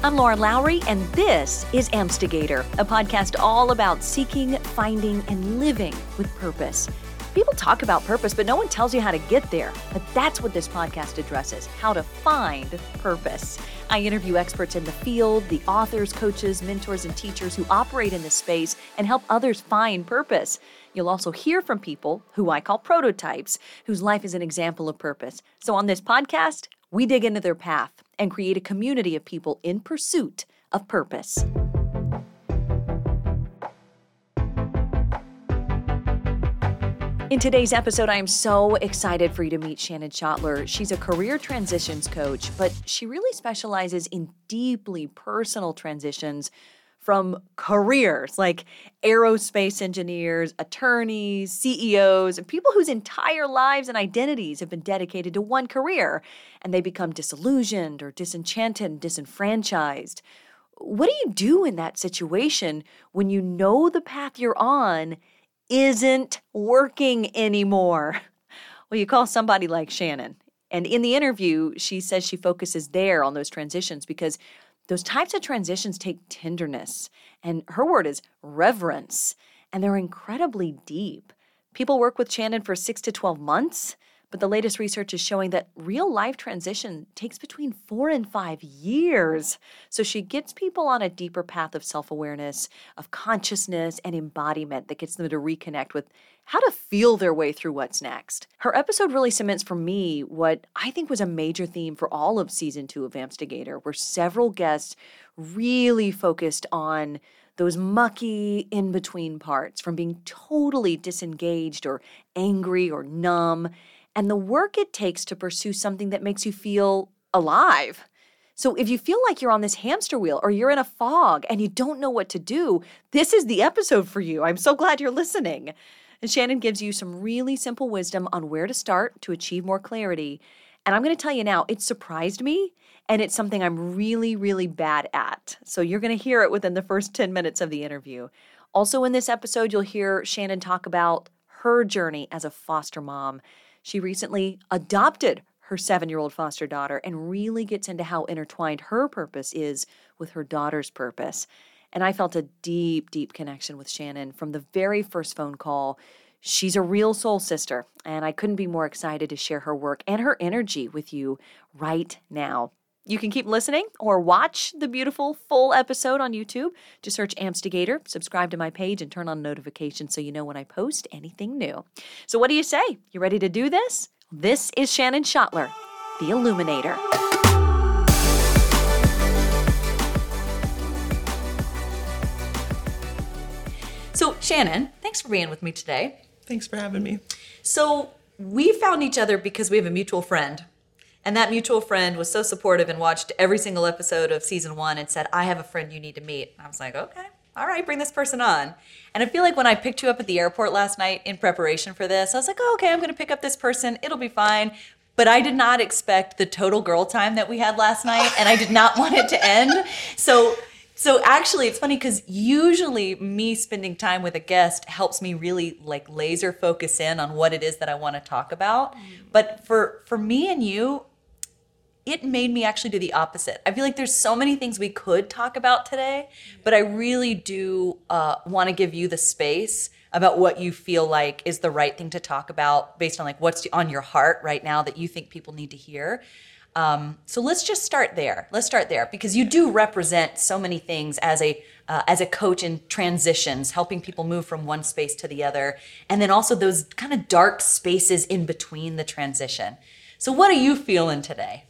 I'm Lauren Lowry, and this is Amstigator, a podcast all about seeking, finding, and living with purpose. People talk about purpose, but no one tells you how to get there. But that's what this podcast addresses how to find purpose. I interview experts in the field, the authors, coaches, mentors, and teachers who operate in this space and help others find purpose. You'll also hear from people who I call prototypes, whose life is an example of purpose. So on this podcast, we dig into their path and create a community of people in pursuit of purpose. In today's episode, I am so excited for you to meet Shannon Schottler. She's a career transitions coach, but she really specializes in deeply personal transitions from careers like aerospace engineers, attorneys, CEOs, and people whose entire lives and identities have been dedicated to one career, and they become disillusioned or disenchanted and disenfranchised. What do you do in that situation when you know the path you're on isn't working anymore? Well, you call somebody like Shannon. And in the interview, she says she focuses there on those transitions because those types of transitions take tenderness. And her word is reverence. And they're incredibly deep. People work with Shannon for six to 12 months but the latest research is showing that real life transition takes between four and five years. So she gets people on a deeper path of self awareness, of consciousness, and embodiment that gets them to reconnect with how to feel their way through what's next. Her episode really cements for me what I think was a major theme for all of season two of Amstigator, where several guests really focused on those mucky in between parts from being totally disengaged or angry or numb and the work it takes to pursue something that makes you feel alive. So if you feel like you're on this hamster wheel or you're in a fog and you don't know what to do, this is the episode for you. I'm so glad you're listening. And Shannon gives you some really simple wisdom on where to start to achieve more clarity. And I'm going to tell you now, it surprised me and it's something I'm really, really bad at. So you're going to hear it within the first 10 minutes of the interview. Also, in this episode, you'll hear Shannon talk about her journey as a foster mom she recently adopted her seven year old foster daughter and really gets into how intertwined her purpose is with her daughter's purpose. And I felt a deep, deep connection with Shannon from the very first phone call. She's a real soul sister, and I couldn't be more excited to share her work and her energy with you right now. You can keep listening or watch the beautiful full episode on YouTube. Just search Amstigator, subscribe to my page, and turn on notifications so you know when I post anything new. So, what do you say? You ready to do this? This is Shannon Schottler, the Illuminator. So, Shannon, thanks for being with me today. Thanks for having me. So, we found each other because we have a mutual friend and that mutual friend was so supportive and watched every single episode of season one and said, I have a friend you need to meet. And I was like, okay, all right, bring this person on. And I feel like when I picked you up at the airport last night in preparation for this, I was like, oh, okay, I'm going to pick up this person. It'll be fine. But I did not expect the total girl time that we had last night, and I did not want it to end. So so actually, it's funny because usually me spending time with a guest helps me really like laser focus in on what it is that I want to talk about. Mm. But for for me and you, it made me actually do the opposite. I feel like there's so many things we could talk about today, but I really do uh, want to give you the space about what you feel like is the right thing to talk about based on like what's on your heart right now that you think people need to hear. Um, so let's just start there. Let's start there because you do represent so many things as a uh, as a coach in transitions, helping people move from one space to the other, and then also those kind of dark spaces in between the transition. So what are you feeling today?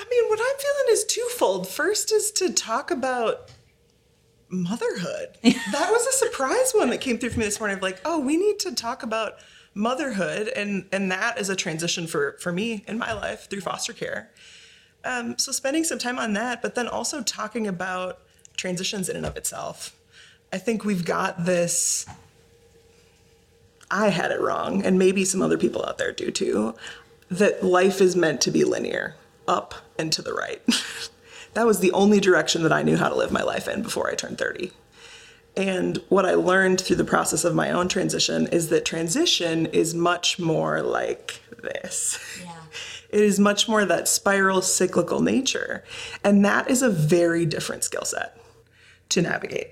I mean, what I'm feeling is twofold. First is to talk about motherhood. that was a surprise one that came through for me this morning of like, oh, we need to talk about motherhood and and that is a transition for for me in my life through foster care. Um, so spending some time on that, but then also talking about transitions in and of itself. I think we've got this I had it wrong, and maybe some other people out there do too, that life is meant to be linear up and to the right. that was the only direction that I knew how to live my life in before I turned 30. And what I learned through the process of my own transition is that transition is much more like this. Yeah. It is much more that spiral cyclical nature. And that is a very different skill set to navigate.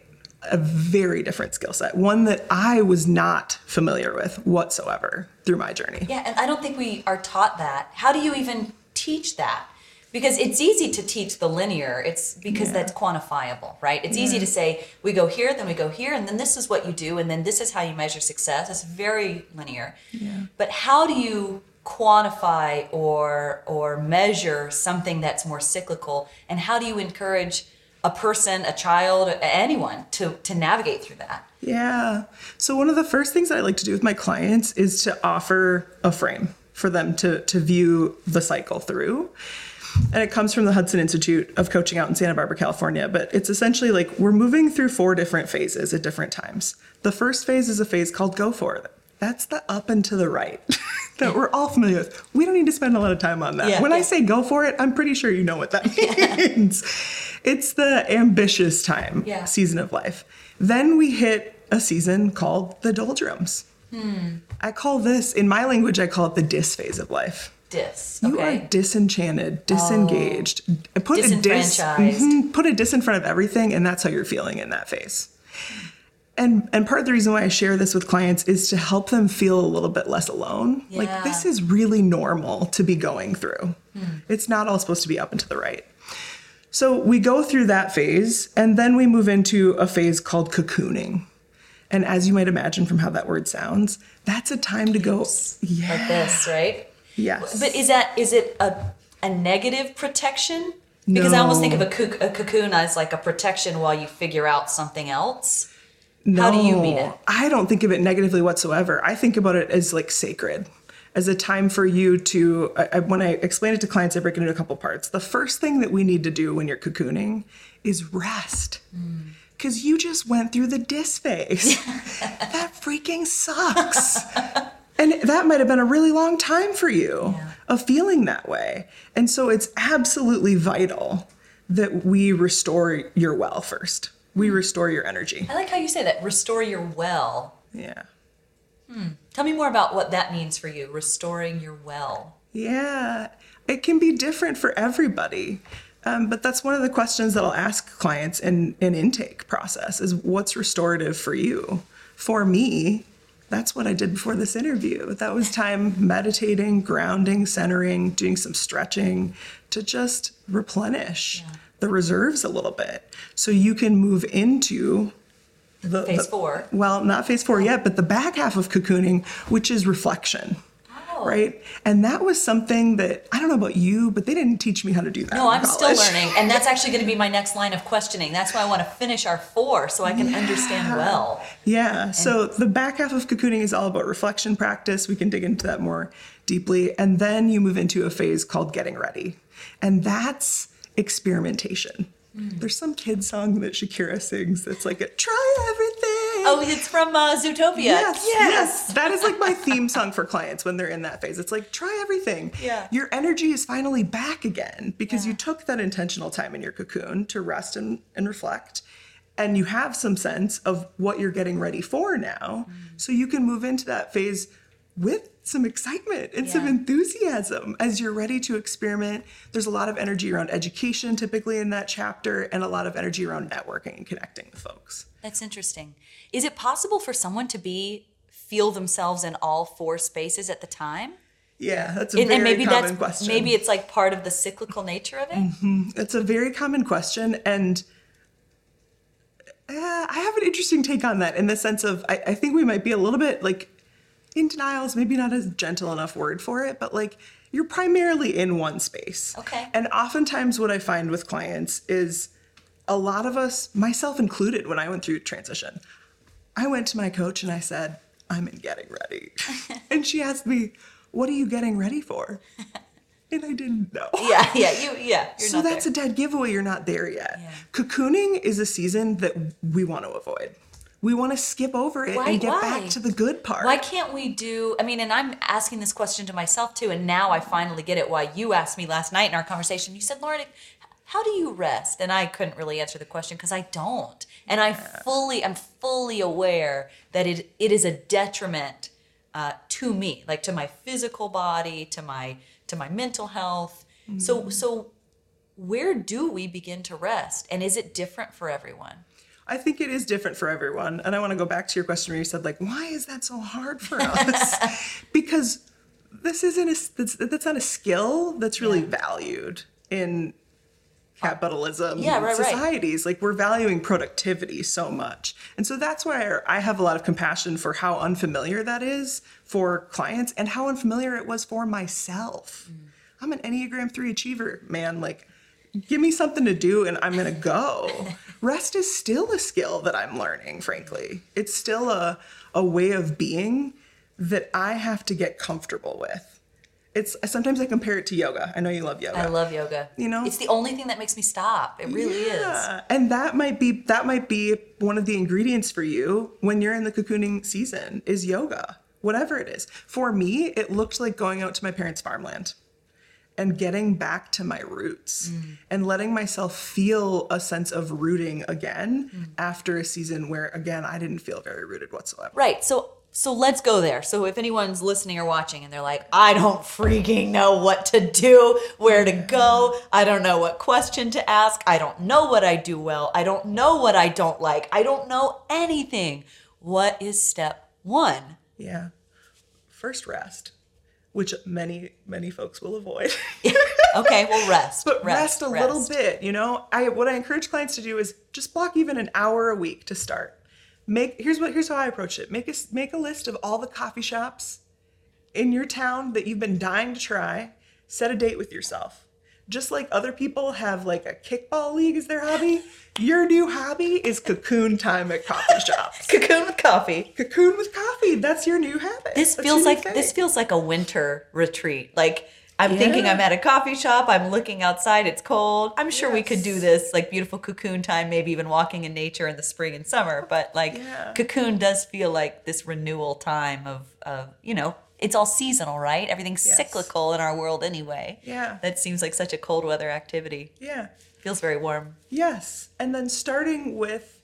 A very different skill set, one that I was not familiar with whatsoever through my journey. Yeah, and I don't think we are taught that. How do you even teach that? Because it's easy to teach the linear. It's because Yeah. that's quantifiable, right? It's easy to say we go here, then we go here, and then this is what you do, and then this is how you measure success. It's very linear. But how do you quantify or or measure something that's more cyclical? And how do you encourage a person, a child, anyone to to navigate through that? Yeah. So one of the first things that I like to do with my clients is to offer a frame for them to to view the cycle through. And it comes from the Hudson Institute of Coaching out in Santa Barbara, California. But it's essentially like we're moving through four different phases at different times. The first phase is a phase called go for it. That's the up and to the right that we're all familiar with. We don't need to spend a lot of time on that. Yeah. when I say go for it, I'm pretty sure you know what that means. It's the ambitious time Yeah. season of life. Then we hit a season called the doldrums. Hmm. I call this, in my language, I call it the dis phase of life. Dis. You are disenchanted, disengaged. Put a dis. Mhm, put a dis in front of everything, and that's how you're feeling in that phase. And and part of the reason why I share this with clients is to help them feel a little bit less alone. Yeah. Like this is really normal to be going through. It's not all supposed to be up and to the right. So we go through that phase, and then we move into a phase called cocooning. And as you might imagine from how that word sounds, that's a time to go. Yeah. like this, right? Yes. But is that is it a a negative protection? Because I almost think of a, coc- a cocoon as like a protection while you figure out something else. No, How do you mean it? I don't think of it negatively whatsoever. I think about it as like sacred, as a time for you to. I, I, when I explain it to clients, I break it into a couple parts. The first thing that we need to do when you're cocooning is rest. Mm. Because you just went through the dis phase. that freaking sucks. And that might have been a really long time for you Yeah. of feeling that way. And so it's absolutely vital that we restore your well first. Hmm. We restore your energy. I like how you say that. Restore your well. Yeah. Hmm. Tell me more about what that means for you. Restoring your well. Yeah, it can be different for everybody. Um, but that's one of the questions that I'll ask clients in an intake process is what's restorative for you? For me, that's what I did before this interview. That was time meditating, grounding, centering, doing some stretching to just replenish the reserves a little bit so you can move into the Phase the- four. Well, not phase four yet, but the back half of cocooning, which is reflection. Oh. Right. And that was something that I don't know about you, but they didn't teach me how to do that. No, I'm still learning, and that's actually going to be my next line of questioning. That's why I want to finish our four so I can understand well. Yeah. So the back half of cocooning is all about reflection practice. We can dig into that more deeply. And then you move into a phase called getting ready. And that's experimentation. Hmm. There's some kid song that Shakira sings that's like a try everything. Oh, it's from uh, Zootopia. Yes, yes. That is like my theme song for clients when they're in that phase. It's like, try everything. Yeah. Your energy is finally back again because you took that intentional time in your cocoon to rest and, and reflect. And you have some sense of what you're getting ready for now. Mm. So you can move into that phase with some excitement and some enthusiasm as you're ready to experiment. There's a lot of energy around education typically in that chapter, and a lot of energy around networking and connecting with folks. That's interesting. Is it possible for someone to be feel themselves in all four spaces at the time? Yeah, that's a And, very and maybe common that's question. maybe it's like part of the cyclical nature of it. It's a very common question, and uh, I have an interesting take on that in the sense of I, I think we might be a little bit like in denial is maybe not a gentle enough word for it, but like you're primarily in one space. Okay. And oftentimes, what I find with clients is a lot of us, myself included, when I went through transition, I went to my coach and I said, I'm in getting ready. and she asked me, What are you getting ready for? And I didn't know. Yeah, yeah, you, yeah. You're So that's there. a dead giveaway. You're not there yet. Yeah. Cocooning is a season that we want to avoid. We want to skip over it Why- and get why? back to the good part. Why can't we do? I mean, and I'm asking this question to myself too, and now I finally get it. Why you asked me last night in our conversation? You said, "Lauren, how do you rest? And I couldn't really answer the question because I don't. And I fully, I'm fully aware that it, it is a detriment uh, to me, like to my physical body, to my, to my mental health. So, so where do we begin to rest? And is it different for everyone? I think it is different for everyone. And I want to go back to your question where you said, like, why is that so hard for us? because this isn't a, that's, not a skill that's really valued in capitalism Yeah, right, right. societies. Like, we're valuing productivity so much. And so that's why I have a lot of compassion for how unfamiliar that is for clients and how unfamiliar it was for myself. Mm. I'm an Enneagram 3 achiever, man. Like, give me something to do and I'm gonna go. Rest is still a skill that I'm learning, frankly. It's still a, a way of being that I have to get comfortable with. It's sometimes I compare it to yoga. I know you love yoga. I love yoga. You know? it's the only thing that makes me stop. It really is. Yeah. And that might be that might be one of the ingredients for you when you're in the cocooning season is yoga. Whatever it is. For me, it looked like going out to my parents' farmland and getting back to my roots Mm. and letting myself feel a sense of rooting again Mm. after a season where again I didn't feel very rooted whatsoever. Right. So so let's go there. So if anyone's listening or watching and they're like, I don't freaking know what to do, where to go, I don't know what question to ask, I don't know what I do well, I don't know what I don't like, I don't know anything. What is step one? Yeah. First rest, which many many folks will avoid. Okay, well rest. but rest, a little bit you know? I what i encourage clients to do is just block even an hour a week to start. Make here's what here's how i approach it. Make a make a list of all the coffee shops in your town that you've been dying to try. Set a date with yourself just like other people have like a kickball league as their hobby your new hobby is cocoon time at coffee shops. Cocoon with coffee. cocoon with coffee. That's your new habit. This That's feels like this feels like a winter retreat. Like I'm thinking I'm at a coffee shop, I'm looking outside, it's cold. I'm sure we could do this like beautiful cocoon time, maybe even walking in nature in the spring and summer, but like Yeah. cocoon does feel like this renewal time of of, you know, it's all seasonal, right? Everything's Yes. cyclical in our world anyway. Yeah. That seems like such a cold weather activity. yeah Feels very warm. Yes. And then starting with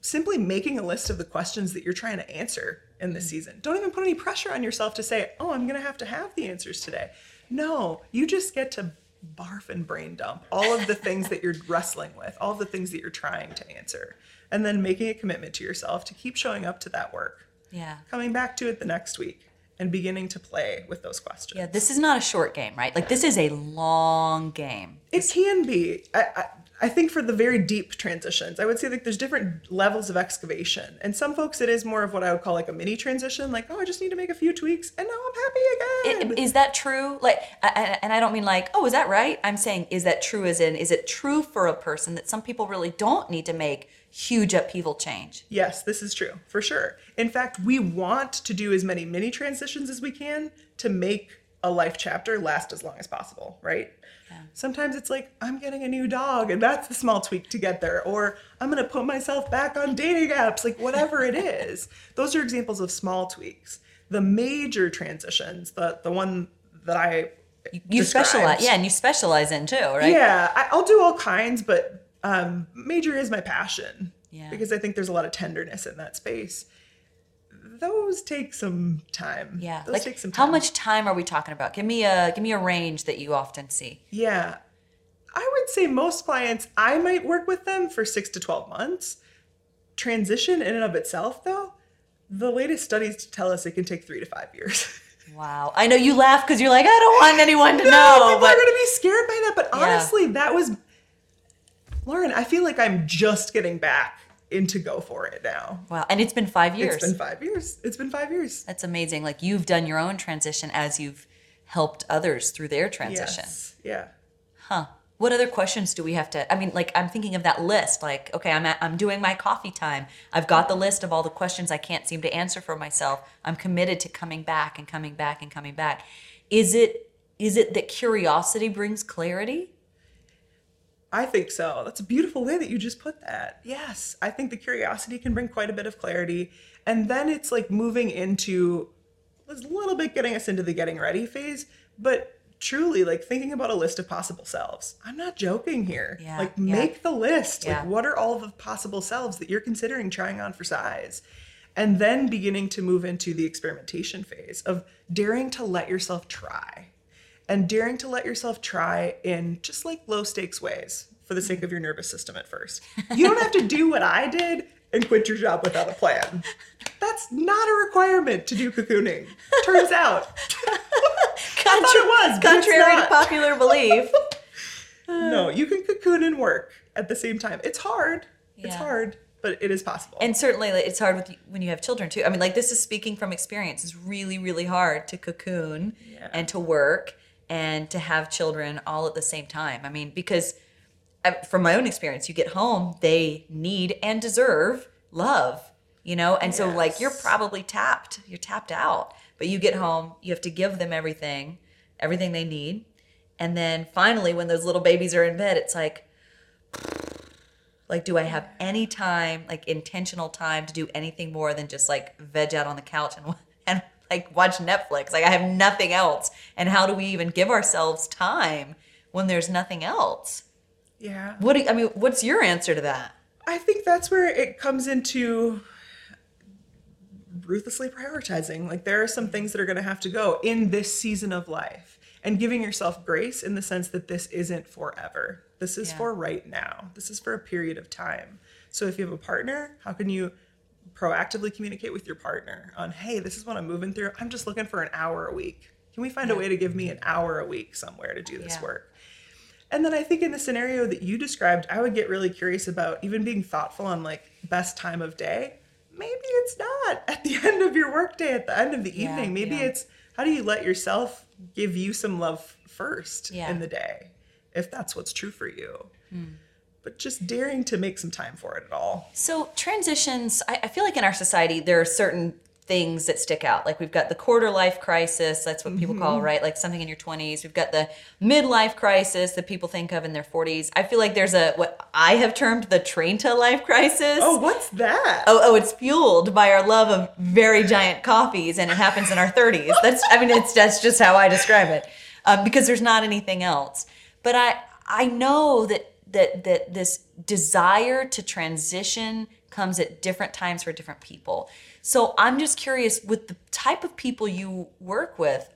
simply making a list of the questions that you're trying to answer in this mm. season. Don't even put any pressure on yourself to say, oh, I'm going to have to have the answers today. No, you just get to barf and brain dump all of the things that you're wrestling with, all of the things that you're trying to answer, and then making a commitment to yourself to keep showing up to that work, Yeah. coming back to it the next week, and beginning to play with those questions. Yeah, this is not a short game, right? Like this is a long game. It can be. I, I, I think for the very deep transitions, I would say like there's different levels of excavation. And some folks, it is more of what I would call like a mini transition. Like, oh, I just need to make a few tweaks, and now I'm happy again. I- Is that true? Like, I- and I don't mean like, oh, is that right? I'm saying, is that true? As in, is it true for a person that some people really don't need to make huge upheaval change? yes, this is true for sure. In fact, we want to do as many mini transitions as we can to make a life chapter last as long as possible, right? Yeah. Sometimes it's like, I'm getting a new dog, and that's the small tweak to get there. Or I'm going to put myself back on dating apps, like whatever it is. Those are examples of small tweaks. The major transitions, the, the one that I You described- specialize, yeah, and you specialize in too, right? Yeah, I, I'll do all kinds, but um, major is my passion. Yeah. Because I think there's a lot of tenderness in that space. Those take some time. Yeah. Those Like, take some time. how much time are we talking about? Give me a give me a range that you often see. Yeah. I would say most clients, I might work with them for six to 12 months. Transition in and of itself, though, the latest studies tell us it can take three to five years. Wow. I know you laugh because you're like, I don't want anyone to no, know, people but are going to be scared by that. But Yeah. honestly, that was, Lauren, I feel like I'm just getting back into go for it now. wow. And it's been five years. It's been five years. It's been five years. That's amazing. Like you've done your own transition as you've helped others through their transition. Yes. Yeah. Huh. What other questions do we have to? I mean, like I'm thinking of that list. Like, okay, I'm at, I'm doing my coffee time. I've got the list of all the questions I can't seem to answer for myself. I'm committed to coming back and coming back and coming back. Is it is it that curiosity brings clarity? I think so. That's a beautiful way that you just put that. Yes. I think the curiosity can bring quite a bit of clarity. And then it's like moving into a little bit getting us into the getting ready phase, but truly like thinking about a list of possible selves. I'm not joking here. Yeah, like yeah. make the list. Yeah. Like what are all the possible selves that you're considering trying on for size? And then beginning to move into the experimentation phase of daring to let yourself try. And daring to let yourself try in just like low stakes ways for the sake of your nervous system at first. You don't have to do what I did and quit your job without a plan. That's not a requirement to do cocooning. Turns out. I thought it was, but it's contrary to popular belief. No, you can cocoon and work at the same time. It's hard. Yeah. It's hard, but it is possible. And certainly, it's hard with when you have children too. I mean, like this is speaking from experience. It's really, really hard to cocoon Yeah. and to work and to have children all at the same time. I mean, because from my own experience, you get home, they need and deserve love, you know, and so like you're probably tapped. You're tapped out. But you get home, you have to give them everything, everything they need, and then finally, when those little babies are in bed, it's like like do i have any time like intentional time to do anything more than just like veg out on the couch and and like watch netflix like i have nothing else and how do we even give ourselves time when there's nothing else yeah. what do you, i mean what's your answer to that I think that's where it comes into ruthlessly prioritizing. Like there are some things that are going to have to go in this season of life and giving yourself grace in the sense that this isn't forever. This is Yeah. for right now. This is for a period of time. So if you have a partner, how can you proactively communicate with your partner on, "Hey, this is what I'm moving through. I'm just looking for an hour a week. Can we find a way to give me an hour a week somewhere to do this Yeah. work?" And then I think in the scenario that you described, I would get really curious about even being thoughtful on like best time of day. Maybe it's not at the end of your workday, at the end of the Yeah, evening. Maybe yeah. it's how do you let yourself give you some love first Yeah. in the day, if that's what's true for you. Hmm. But just daring to make some time for it at all. So transitions, I, I feel like in our society there are certain things that stick out. Like we've got the quarter life crisis, that's what people call, right? Like something in your 20s. We've got the midlife crisis that people think of in their 40s. I feel like there's a what I have termed the Trenta life crisis. Oh, what's that? Oh, oh, it's fueled by our love of very giant coffees, and it happens in our 30s. That's, I mean, it's that's just how I describe it, um, because there's not anything else. But I, I know that that that this desire to transition comes at different times for different people. So I'm just curious, with the type of people you work with,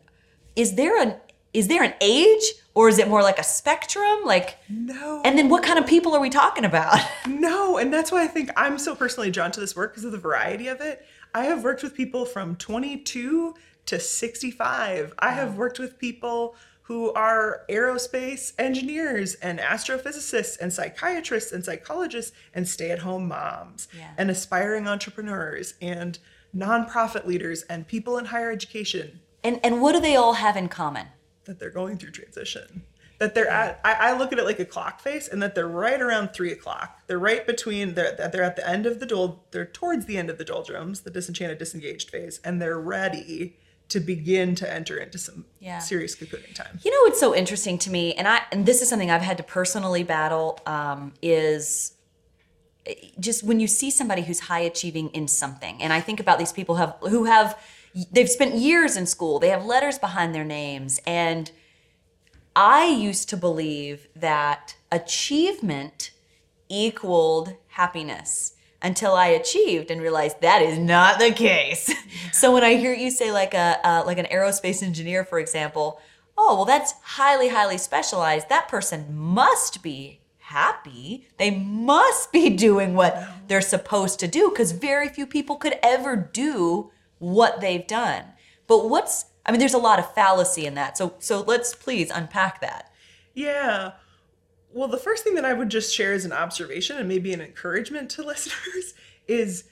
is there an is there an age, or is it more like a spectrum? Like, No. and then what kind of people are we talking about? No, and that's why I think I'm so personally drawn to this work because of the variety of it. I have worked with people from 22 to 65. I have worked with people who are aerospace engineers and astrophysicists and psychiatrists and psychologists and stay-at-home moms Yeah. and aspiring entrepreneurs and nonprofit leaders and people in higher education And and what do they all have in common? that they're going through transition. That they're at, I, I look at it like a clock face, and that they're right around three o'clock. They're right between, they're, that they're at the end of the dol, they're towards the end of the doldrums, the disenchanted, disengaged phase, and they're ready to begin to enter into some Yeah. serious cocooning time. You know what's so interesting to me, and I and this is something I've had to personally battle, um, is just when you see somebody who's high achieving in something, and I think about these people have who have they've spent years in school, they have letters behind their names, and I used to believe that achievement equaled happiness until I achieved and realized that is not the case. so when I hear you say like a uh, like an aerospace engineer, for example, oh well, that's highly highly specialized. That person must be happy. They must be doing what they're supposed to do because very few people could ever do what they've done. But what's I mean, there's a lot of fallacy in that. So so let's please unpack that. Yeah. Well, the first thing that I would just share as an observation and maybe an encouragement to listeners is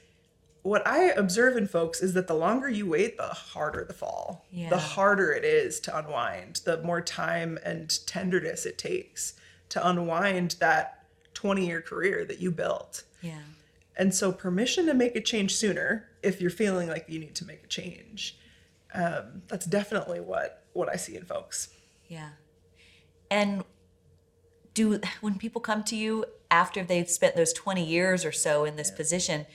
what I observe in folks is that the longer you wait, the harder the fall. Yeah. The harder it is to unwind, the more time and tenderness it takes to unwind that 20 year career that you built. Yeah. And so, permission to make a change sooner if you're feeling like you need to make a change. Um, that's definitely what what I see in folks. Yeah. And do when people come to you after they've spent those 20 years or so in this position,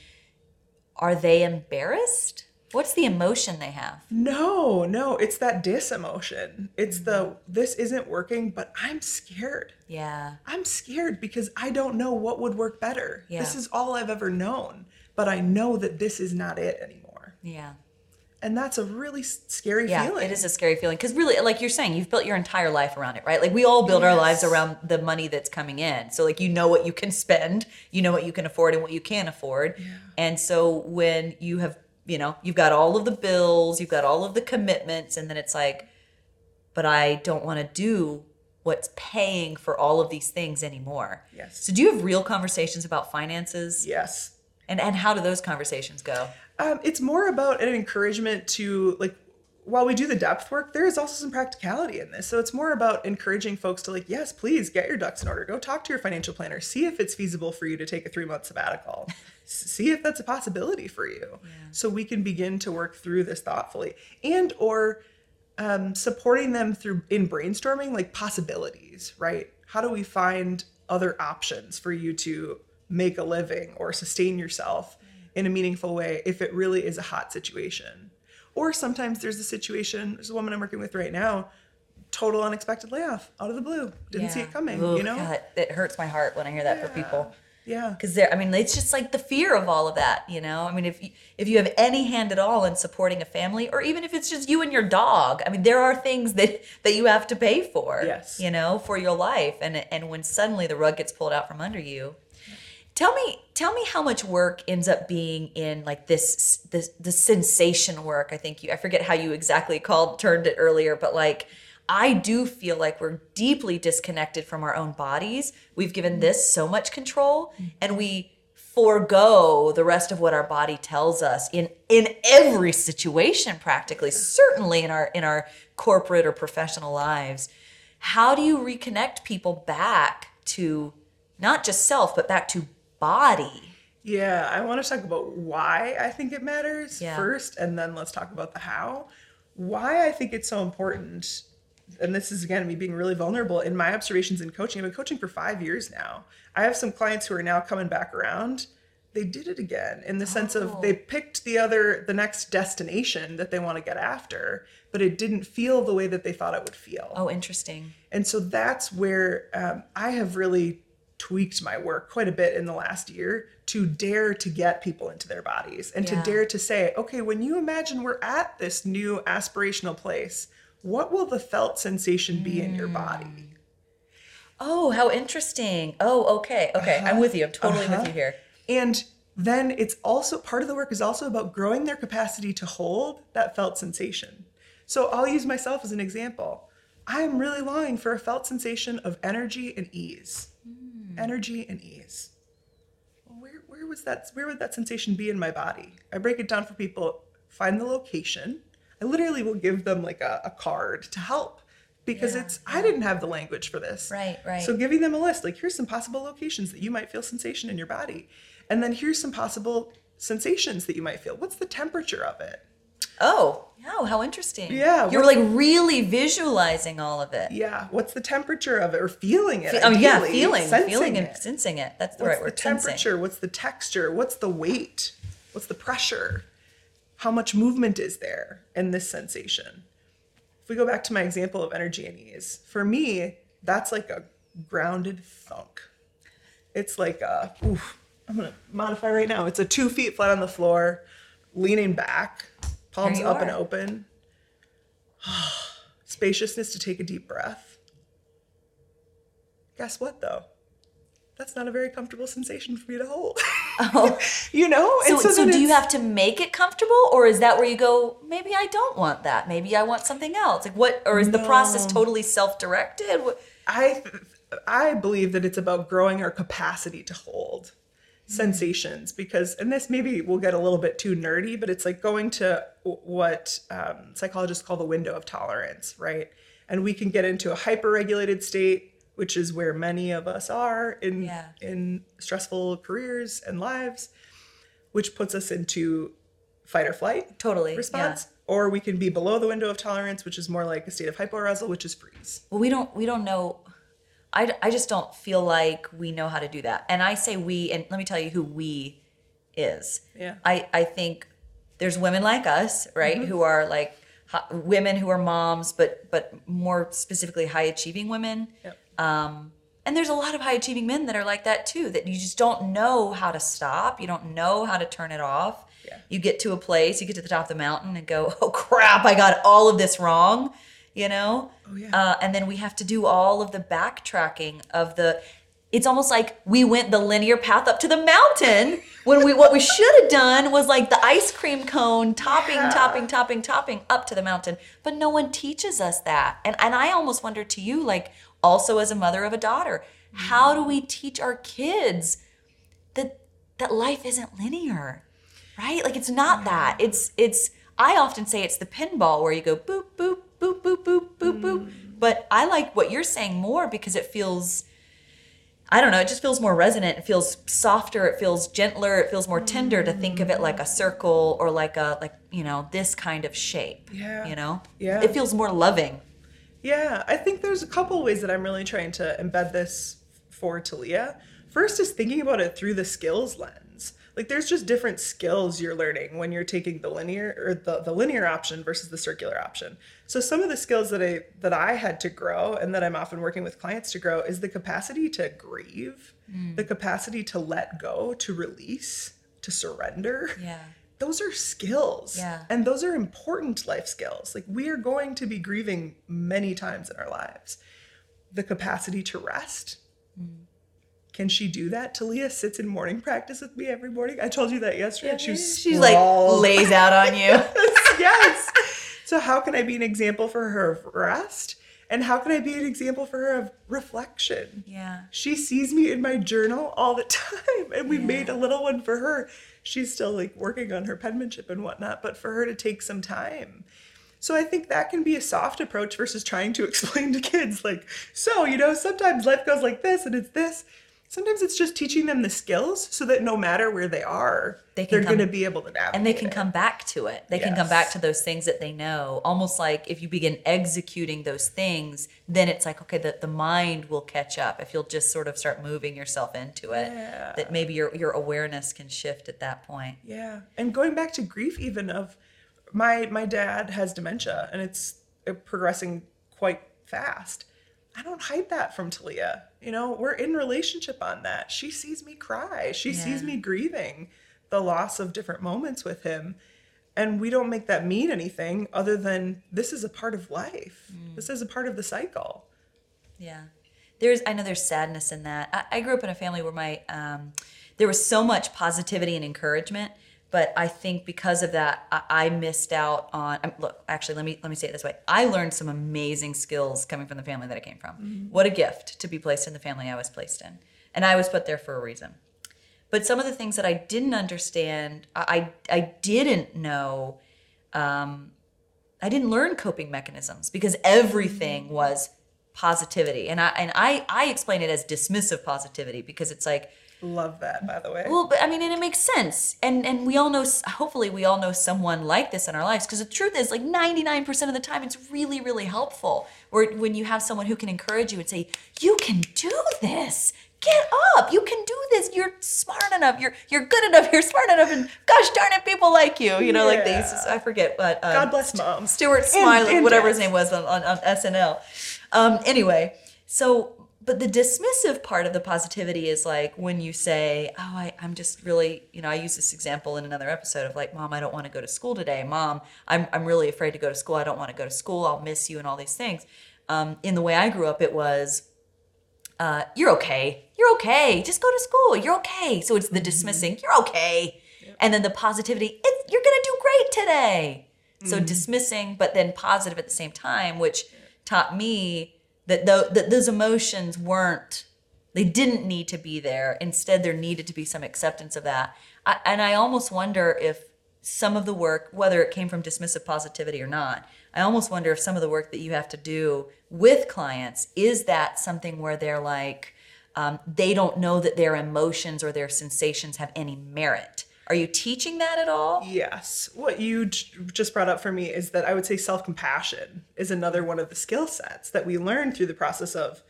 are they embarrassed? What's the emotion they have? No, no, it's that dis emotion. It's the mm-hmm. this isn't working, but I'm scared. Yeah. I'm scared because I don't know what would work better. Yeah. This is all I've ever known, but I know that this is not it anymore. Yeah. And that's a really scary Yeah, feeling. it is a scary feeling because really, like you're saying, you've built your entire life around it, right? Like we all build our lives around the money that's coming in. So like you know what you can spend, you know what you can afford and what you can't afford. Yeah. And so when you have, you know, you've got all of the bills, you've got all of the commitments, and then it's like, but I don't want to do what's paying for all of these things anymore. Yes. So do you have real conversations about finances? Yes. And and how do those conversations go? Um, it's more about an encouragement to like while we do the depth work, there is also some practicality in this. So it's more about encouraging folks to like, yes, please get your ducks in order. Go talk to your financial planner. See if it's feasible for you to take a three month sabbatical. See if that's a possibility for you. So we can begin to work through this thoughtfully. And or um, supporting them through in brainstorming like possibilities, right? How do we find other options for you to make a living or sustain yourself in a meaningful way if it really is a hot situation? Or sometimes there's a situation, there's a woman I'm working with right now, total unexpected layoff out of the blue. Didn't see it coming, Ugh, you know? God, it hurts my heart when I hear that for people. Yeah. because there i mean it's just like the fear of all of that you know i mean if you if you have any hand at all in supporting a family or even if it's just you and your dog i mean there are things that that you have to pay for Yes. you know for your life and and when suddenly the rug gets pulled out from under you tell me tell me how much work ends up being in like this this the sensation work i think you i forget how you exactly called turned it earlier but like i do feel like we're deeply disconnected from our own bodies. We've given this so much control and we forego the rest of what our body tells us in in every situation practically certainly in our in our corporate or professional lives. How do you reconnect people back to not just self but back to body Yeah, I want to talk about why I think it matters Yeah. first, and then let's talk about the how. Why I think it's so important, and this is again me being really vulnerable in my observations in coaching. I've been coaching for five years now. I have some clients who are now coming back around. They did it again in the sense of they picked the other, the next destination that they want to get after, but it didn't feel the way that they thought it would feel. oh interesting And so that's where um, I have really tweaked my work quite a bit in the last year to dare to get people into their bodies and Yeah. to dare to say, okay, when you imagine we're at this new aspirational place, what will the felt sensation be in your body? oh how interesting oh okay okay i'm with you i'm totally with Uh-huh. you here And then it's also part of the work is also about growing their capacity to hold that felt sensation. So I'll use myself as an example. I am really longing for a felt sensation of energy and ease. Mm-hmm. Energy and ease. Well, Where, where was that? Where would that sensation be in my body? I break it down for people. Find the location. I literally will give them like a, a card to help because Yeah, it's I didn't have the language for this. Right, right. So giving them a list, like here's some possible locations that you might feel sensation in your body. And then here's some possible sensations that you might feel. What's the temperature of it? Oh wow, how interesting Yeah, you're like really visualizing all of it Yeah, what's the temperature of it or feeling it? oh yeah feeling sensing feeling and it. sensing it that's the What's right the word sensing. What's the temperature? What's the texture? What's the weight? What's the pressure? How much movement is there in this sensation? If we go back to my example of energy and ease, for me, that's like a grounded thunk. It's like a, oof, I'm gonna modify right now. It's a two feet flat on the floor, leaning back, palms up and open. Spaciousness to take a deep breath. Guess what though? That's not a very comfortable sensation for me to hold. oh you know? so, And so, do you have to make it comfortable or is that where you go maybe i don't want that maybe i want something else like what or is the process totally self-directed I I believe that it's about growing our capacity to hold sensations because and this maybe will get a little bit too nerdy but it's like going to what um, psychologists call the window of tolerance right and we can get into a hyper-regulated state which is where many of us are in Yeah. in stressful careers and lives which puts us into fight or flight totally response yeah. or we can be below the window of tolerance which is more like a state of hypoarousal which is freeze well we don't we don't know I, I just don't feel like we know how to do that and i say we and let me tell you who we is Yeah. i i think there's women like us, right, Mm-hmm. who are like women who are moms, but but more specifically high achieving women. Yep. Um, and there's a lot of high achieving men that are like that too. That you just don't know how to stop. You don't know how to turn it off. Yeah. You get to a place, you get to the top of the mountain, and go, "Oh crap! I got all of this wrong." You know. Oh, yeah. Uh, and then we have to do all of the backtracking of the. It's almost like we went the linear path up to the mountain when we what we should have done was like the ice cream cone topping, Yeah. topping, topping, topping up to the mountain. But no one teaches us that. And and I almost wonder to you, like also as a mother of a daughter, how do we teach our kids that that life isn't linear? Right? Like it's not that. It's it's I often say it's the pinball where you go boop, boop, boop, boop, boop, boop, boop. Mm. But I like what you're saying more because it feels I don't know, it just feels more resonant. It feels softer, it feels gentler, it feels more tender to think of it like a circle or like a like, you know, this kind of shape. Yeah. You know? Yeah. It feels more loving. Yeah, I think there's a couple ways that I'm really trying to embed this for Talia. First is thinking about it through the skills lens. Like there's just different skills you're learning when you're taking the linear or the, the linear option versus the circular option. So some of the skills that I that I had to grow and that I'm often working with clients to grow is the capacity to grieve, mm. the capacity to let go, to release, to surrender Yeah. those are skills. Yeah. And those are important life skills. Like we are going to be grieving many times in our lives. The capacity to rest. Can she do that? Talia sits in morning practice with me every morning. I told you that yesterday. was She's like lays out on you. yes. So how can I be an example for her of rest? And how can I be an example for her of reflection? yeah. She sees me in my journal all the time, and we Yeah. made a little one for her. She's still like working on her penmanship and whatnot, but for her to take some time. So I think that can be a soft approach versus trying to explain to kids, like, so, you know, sometimes life goes like this and it's this. Sometimes it's just teaching them the skills so that no matter where they are, They can are going to be able to navigate. and they can it. come back to it. They can come back to those things that they know. Almost like if you begin executing those things, then it's like okay, the, the mind will catch up if you'll just sort of start moving yourself into it. Yeah. That maybe your your awareness can shift at that point. Yeah, and going back to grief, even of my my dad has dementia, and it's progressing quite fast. I don't hide that from Talia. You know, we're in relationship on that. She sees me cry. She sees me grieving the loss of different moments with him. And we don't make that mean anything other than this is a part of life. This is a part of the cycle. Yeah. There's, I know there's sadness in that. I, I grew up in a family where my, um, there was so much positivity and encouragement, but I think because of that, I, I missed out on. um, Look, actually, let me let me say it this way: I learned some amazing skills coming from the family that I came from. What a gift to be placed in the family I was placed in, and I was put there for a reason. But some of the things that I didn't understand, I I, I didn't know. Um, I didn't learn coping mechanisms because everything was positivity, and I and I I explain it as dismissive positivity because it's like Love that, by the way. well, but I mean, and it makes sense. And and we all know, hopefully, we all know someone like this in our lives. Because the truth is, like ninety nine percent of the time, it's really, really helpful. Or when you have someone who can encourage you and say, "You can do this. Get up. You can do this. You're smart enough. You're you're good enough. You're smart enough. And gosh darn it, people like you. You know, like they used to, I forget what. Um, God bless moms. Stuart Smalley, and whatever his name was on, on, on SNL. Um, anyway, so but the dismissive part of the positivity is like when you say, "Oh, I, I'm just really," you know, I use this example in another episode of like, "Mom, I don't want to go to school today. Mom, I'm I'm really afraid to go to school. I don't want to go to school. I'll miss you and all these things." Um, in the way I grew up, it was uh, you're okay. You're okay. Just go to school. You're okay. So it's the dismissing. You're okay. And then the positivity. It's, you're gonna do great today. So dismissing, but then positive at the same time, which taught me that, tho- that those emotions weren't. They didn't need to be there. Instead, there needed to be some acceptance of that. I, and I almost wonder if some of the work, whether it came from dismissive positivity or not, I almost wonder if some of the work that you have to do with clients is that something where they're like, um, they don't know that their emotions or their sensations have any merit. Are you teaching that at all? Yes. What you j- just brought up for me is that I would say self compassion is another one of the skill sets that we learn through the process of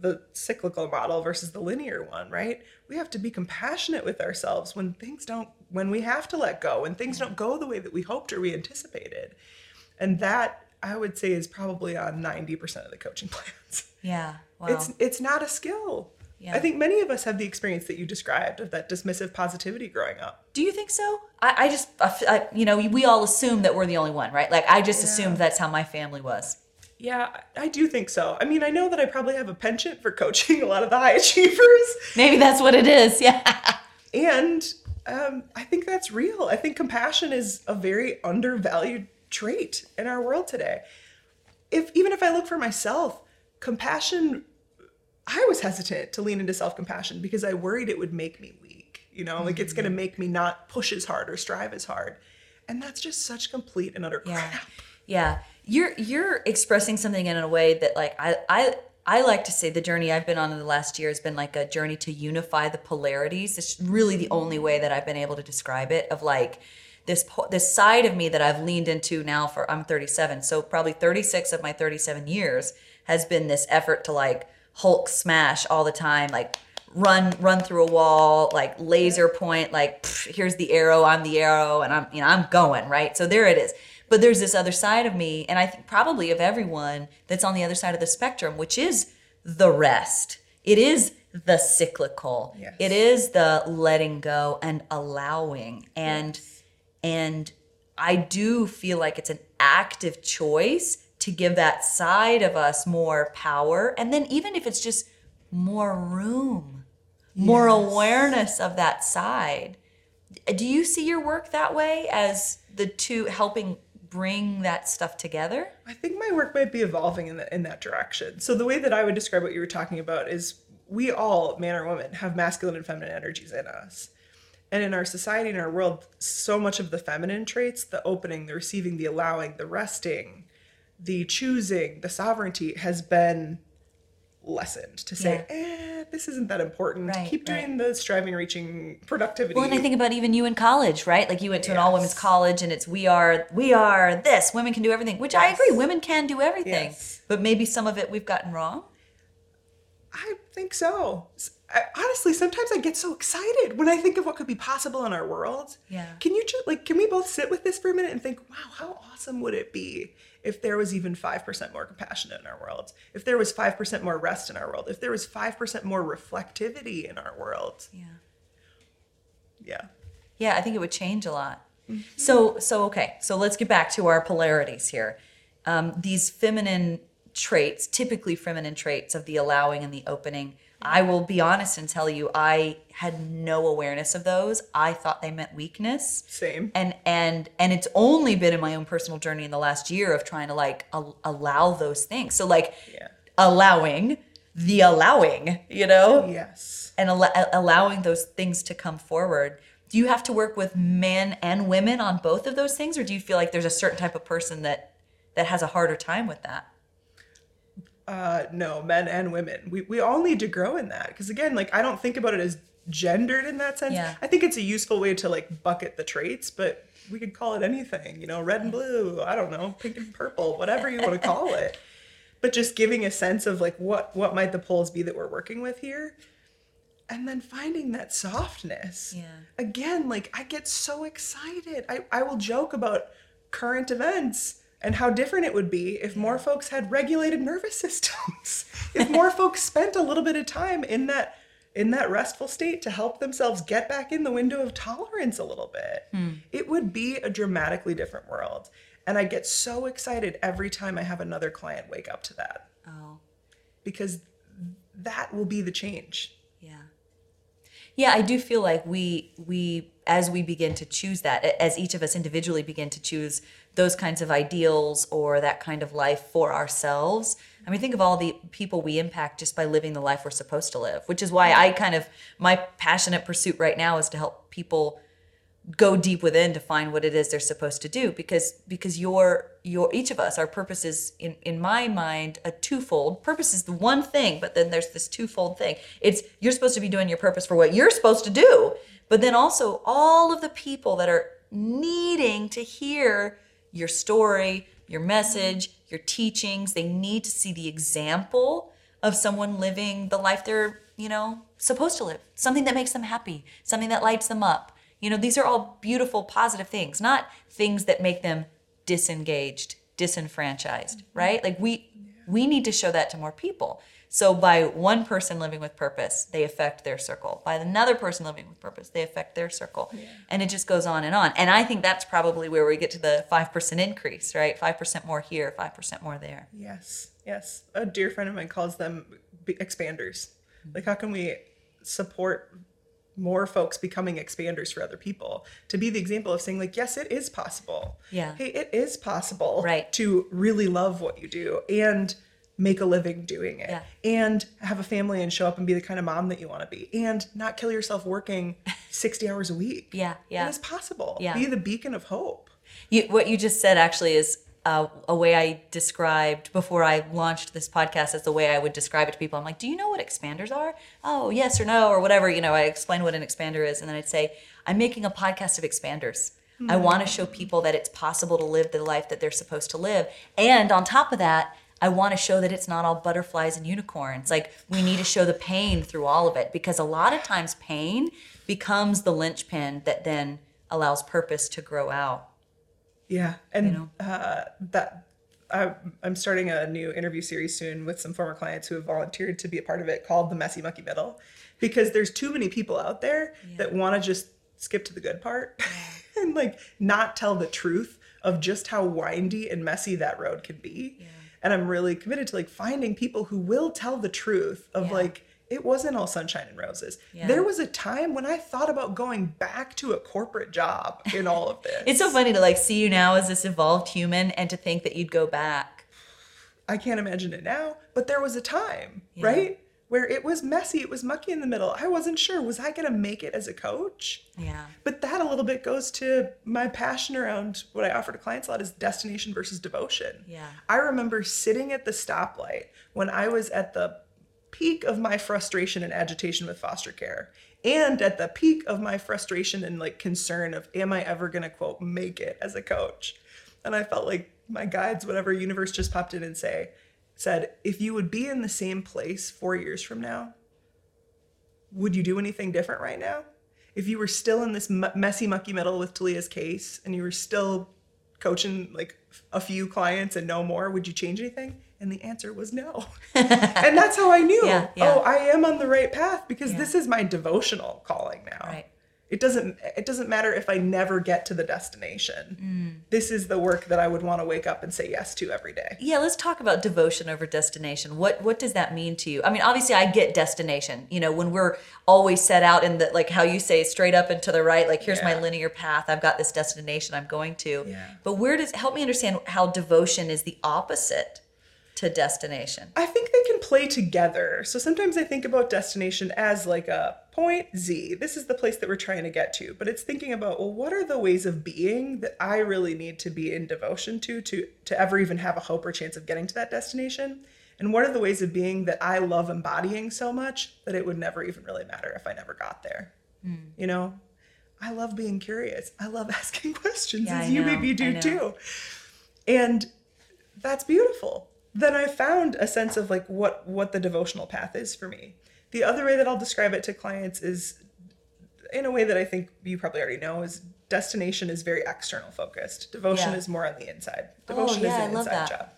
the cyclical model versus the linear one, right? We have to be compassionate with ourselves when things don't when we have to let go, when things don't go the way that we hoped or we anticipated. And that I would say is probably on 90% of the coaching plans. Yeah. Wow. It's it's not a skill. Yeah. I think many of us have the experience that you described of that dismissive positivity growing up. Do you think so? I, I just, I, you know, we all assume that we're the only one, right? Like, I just assumed that's how my family was. Yeah, I do think so. I mean, I know that I probably have a penchant for coaching a lot of the high achievers, Maybe that's what it is. Yeah. and um, I think that's real. I think compassion is a very undervalued trait in our world today. If even if I look for myself, compassion, I was hesitant to lean into self compassion because I worried it would make me weak. You know, like it's going to mm-hmm. make me not push as hard or strive as hard, and that's just such complete and utter Yeah. crap. Yeah. You're you're expressing something in a way that like I I I like to say the journey I've been on in the last year has been like a journey to unify the polarities. It's really the only mm-hmm. way that I've been able to describe it of like this po- this side of me that I've leaned into now for I'm 37. So probably 36 of my 37 years has been this effort to like Hulk smash all the time like run run through a wall like laser point like pff, here's the arrow i'm the arrow and i'm you know i'm going right? So there it is. But there's this other side of me and i think probably of everyone that's on the other side of the spectrum which is the rest. It is the cyclical. Yes. it is the letting go and allowing. And and i do feel like it's an active choice to give that side of us more power and then even if it's just more room more awareness of that side do you see your work that way as the two helping bring that stuff together I think my work might be evolving in, the, in that direction. So the way that I would describe what you were talking about is we all, man or woman, have masculine and feminine energies in us. And in our society, in our world, so much of the feminine traits, the opening, the receiving, the allowing, the resting, the choosing, the sovereignty has been lessened to say, eh, this isn't that important. Right, Keep right. doing the striving, reaching, productivity. Well, and I think about even you in college, right? Like you went to an all women's college, and it's we are we are this. Women can do everything, which I agree. Women can do everything, Yes. but maybe some of it we've gotten wrong. I think so. I, honestly, sometimes I get so excited when I think of what could be possible in our world. Yeah. Can you just like, can we both sit with this for a minute and think, wow, how awesome would it be if there was even 5% more compassion in our world? If there was 5% more rest in our world? If there was 5% more reflectivity in our world? Yeah. Yeah. Yeah, I think it would change a lot. So, so okay. So let's get back to our polarities here. Um, these feminine traits, typically feminine traits of the allowing and the opening. I will be honest and tell you, I had no awareness of those. I thought they meant weakness. Same. and and and it's only been in my own personal journey in the last year of trying to like al- allow those things so like Yeah. allowing the allowing you know Yes. and al- allowing those things to come forward do you have to work with men and women on both of those things or do you feel like there's a certain type of person that that has a harder time with that uh no men and women. We, we all need to grow in that. Because again like i don't think about it as gendered in that sense. Yeah. i think it's a useful way to like bucket the traits but we could call it anything you know red and blue i don't know pink and purple whatever you want to call it. But just giving a sense of like what what might the poles be that we're working with here. And then finding that softness. Yeah. again like i get so excited. I, I will joke about current events and how different it would be if more folks had regulated nervous systems if more folks spent a little bit of time in that in that restful state to help themselves get back in the window of tolerance a little bit. Hmm. It would be a dramatically different world and i get so excited every time i have another client wake up to that. Oh. Because that will be the change. Yeah. Yeah, I do feel like we we as we begin to choose that as each of us individually begin to choose those kinds of ideals or that kind of life for ourselves. I mean, think of all the people we impact just by living the life we're supposed to live, which is why I kind of my passionate pursuit right now is to help people go deep within to find what it is they're supposed to do because because your your each of us our purpose is in in my mind a twofold. Purpose is the one thing but then there's this twofold thing. It's you're supposed to be doing your purpose for what you're supposed to do but then also all of the people that are needing to hear your story your message your teachings. They need to see the example of someone living the life they're you know supposed to live something that makes them happy something that lights them up You know, these are all beautiful, positive things, not things that make them disengaged, disenfranchised, mm-hmm. right? Like we we need to show that to more people. So by one person living with purpose, they affect their circle. By another person living with purpose, they affect their circle. Yeah. And it just goes on and on. And I think that's probably where we get to the 5% increase, right? 5% more here, 5% more there. Yes. Yes. A dear friend of mine calls them expanders. Mm-hmm. Like how can we support more folks becoming expanders for other people to be the example of saying like yes it is possible. Yeah. Hey it is possible right. to really love what you do and make a living doing it. Yeah. and have a family and show up and be the kind of mom that you want to be and not kill yourself working 60 hours a week. Yeah yeah. It is possible. Yeah. be the beacon of hope. You, what you just said actually is uh, a way I described before I launched this podcast as the way I would describe it to people. I'm like, do you know what expanders are? Oh, yes or no, or whatever. You know, I explain what an expander is. And then I'd say, I'm making a podcast of expanders. Mm-hmm. I want to show people that it's possible to live the life that they're supposed to live. And on top of that, I want to show that it's not all butterflies and unicorns. Like we need to show the pain through all of it because a lot of times pain becomes the linchpin that then allows purpose to grow out. Yeah, and you know? uh, that I, I'm starting a new interview series soon with some former clients who have volunteered to be a part of it called the Messy Mucky Middle, because there's too many people out there yeah. that want to just skip to the good part yeah. and like not tell the truth of just how windy and messy that road can be. Yeah. And I'm really committed to like finding people who will tell the truth of like it wasn't all sunshine and roses. Yeah. There was a time when I thought about going back to a corporate job in all of this. it's so funny to like see you now as this evolved human and to think that you'd go back. I can't imagine it now, but there was a time, yeah. right? Where it was messy, it was mucky in the middle. I wasn't sure, was I going to make it as a coach? Yeah. But that a little bit goes to my passion around what I offer to clients a lot is destination versus devotion. Yeah. I remember sitting at the stoplight when I was at the peak of my frustration and agitation with foster care and at the peak of my frustration and like concern of am i ever going to quote make it as a coach? And i felt like my guides whatever universe just popped in and say said if you would be in the same place 4 years from now would you do anything different right now? If you were still in this messy mucky middle with Talia's case and you were still coaching like a few clients and no more would you change anything and the answer was no. and that's how I knew, yeah, yeah. oh, I am on the right path because yeah. this is my devotional calling now. Right. It doesn't it doesn't matter if I never get to the destination. Mm. This is the work that I would want to wake up and say yes to every day. Yeah, let's talk about devotion over destination. What what does that mean to you? I mean, obviously I get destination. You know, when we're always set out in the like how you say straight up and to the right, like here's yeah. my linear path. I've got this destination I'm going to. Yeah. But where does help me understand how devotion is the opposite to destination? I think they can play together. So sometimes I think about destination as like a point Z. This is the place that we're trying to get to. But it's thinking about, well, what are the ways of being that I really need to be in devotion to to to ever even have a hope or chance of getting to that destination? And what are the ways of being that I love embodying so much that it would never even really matter if I never got there? Mm. You know, I love being curious. I love asking questions, yeah, as you maybe do too. And that's beautiful then I found a sense of like what what the devotional path is for me. The other way that I'll describe it to clients is in a way that I think you probably already know is destination is very external focused. Devotion yeah. is more on the inside. Oh, devotion oh, yeah, is an inside job.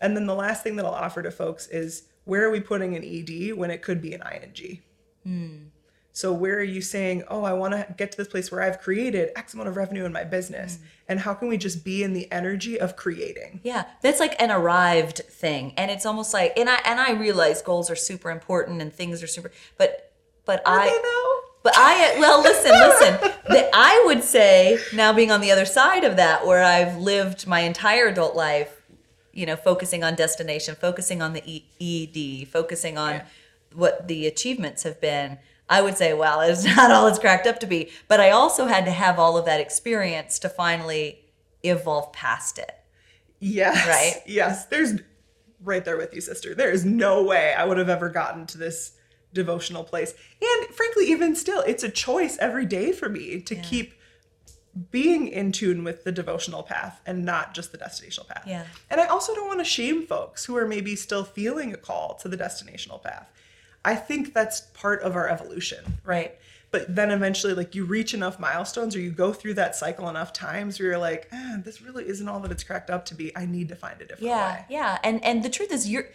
And then the last thing that I'll offer to folks is where are we putting an ED when it could be an ING? Mm. So where are you saying, oh, I want to get to this place where I've created X amount of revenue in my business? Mm. And how can we just be in the energy of creating? Yeah, that's like an arrived thing. And it's almost like and I and I realize goals are super important and things are super but but are I but I well listen, listen. that I would say now being on the other side of that where I've lived my entire adult life, you know, focusing on destination, focusing on the ED, focusing on yeah. what the achievements have been I would say, well, it's not all it's cracked up to be. But I also had to have all of that experience to finally evolve past it. Yes. Right? Yes. There's right there with you, sister. There is no way I would have ever gotten to this devotional place. And frankly, even still, it's a choice every day for me to yeah. keep being in tune with the devotional path and not just the destinational path. Yeah. And I also don't want to shame folks who are maybe still feeling a call to the destinational path. I think that's part of our evolution, right? But then eventually, like you reach enough milestones or you go through that cycle enough times where you're like, eh, this really isn't all that it's cracked up to be. I need to find a different Yeah, way. yeah. And and the truth is you're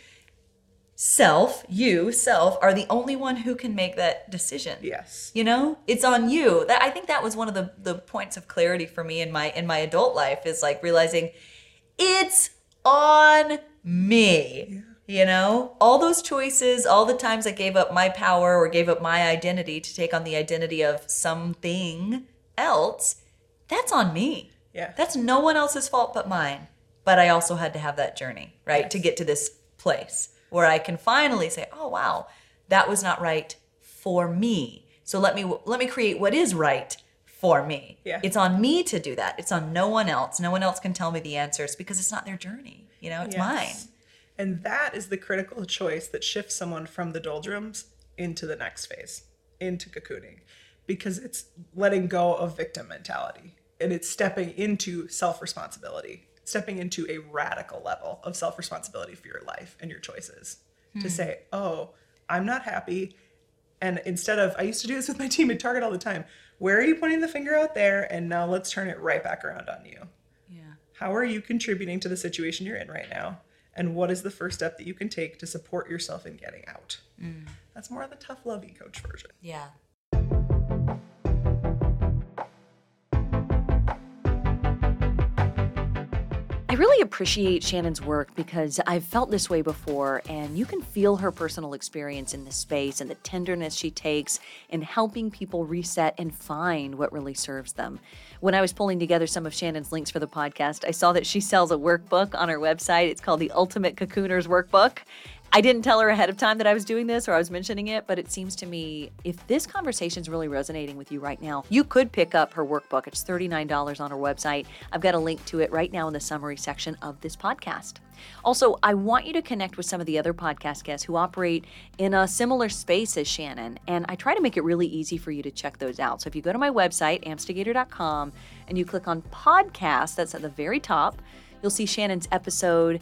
self, you, self are the only one who can make that decision. Yes. You know? It's on you. That I think that was one of the the points of clarity for me in my in my adult life is like realizing it's on me. You know, all those choices, all the times I gave up my power or gave up my identity to take on the identity of something else, that's on me. Yeah. That's no one else's fault but mine. But I also had to have that journey, right? Yes. To get to this place where I can finally say, "Oh wow, that was not right for me." So let me let me create what is right for me. Yeah. It's on me to do that. It's on no one else. No one else can tell me the answers because it's not their journey. You know, it's Yes. mine. And that is the critical choice that shifts someone from the doldrums into the next phase, into cocooning, because it's letting go of victim mentality and it's stepping into self responsibility, stepping into a radical level of self responsibility for your life and your choices. To hmm. say, oh, I'm not happy. And instead of, I used to do this with my team at Target all the time. Where are you pointing the finger out there? And now let's turn it right back around on you. Yeah. How are you contributing to the situation you're in right now? And what is the first step that you can take to support yourself in getting out? Mm. That's more of the tough lovey coach version. Yeah. I really appreciate Shannon's work because I've felt this way before, and you can feel her personal experience in this space and the tenderness she takes in helping people reset and find what really serves them. When I was pulling together some of Shannon's links for the podcast, I saw that she sells a workbook on her website. It's called the Ultimate Cocooners Workbook. I didn't tell her ahead of time that I was doing this or I was mentioning it, but it seems to me if this conversation is really resonating with you right now, you could pick up her workbook. It's $39 on her website. I've got a link to it right now in the summary section of this podcast. Also, I want you to connect with some of the other podcast guests who operate in a similar space as Shannon, and I try to make it really easy for you to check those out. So if you go to my website, amstigator.com, and you click on podcast, that's at the very top, you'll see Shannon's episode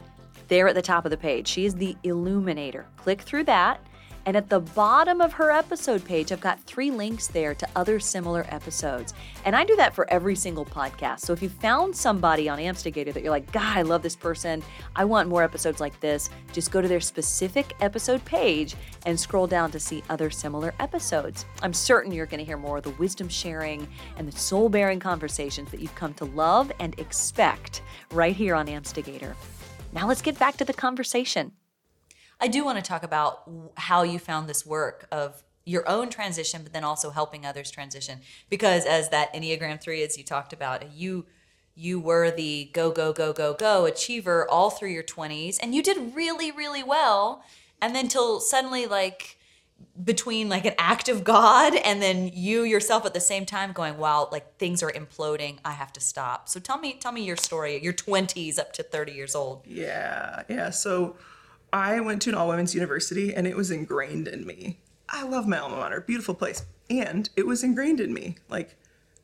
there at the top of the page. She is the illuminator. Click through that. And at the bottom of her episode page, I've got three links there to other similar episodes. And I do that for every single podcast. So if you found somebody on Amstigator that you're like, God, I love this person, I want more episodes like this, just go to their specific episode page and scroll down to see other similar episodes. I'm certain you're going to hear more of the wisdom sharing and the soul bearing conversations that you've come to love and expect right here on Amstigator. Now let's get back to the conversation. I do want to talk about how you found this work of your own transition, but then also helping others transition. Because as that Enneagram three, as you talked about, you you were the go go go go go achiever all through your twenties, and you did really really well. And then till suddenly like between like an act of God and then you yourself at the same time going, wow, like things are imploding. I have to stop. So tell me, tell me your story, your 20s up to 30 years old. Yeah, yeah. So I went to an all women's university and it was ingrained in me. I love my alma mater, beautiful place. And it was ingrained in me. Like,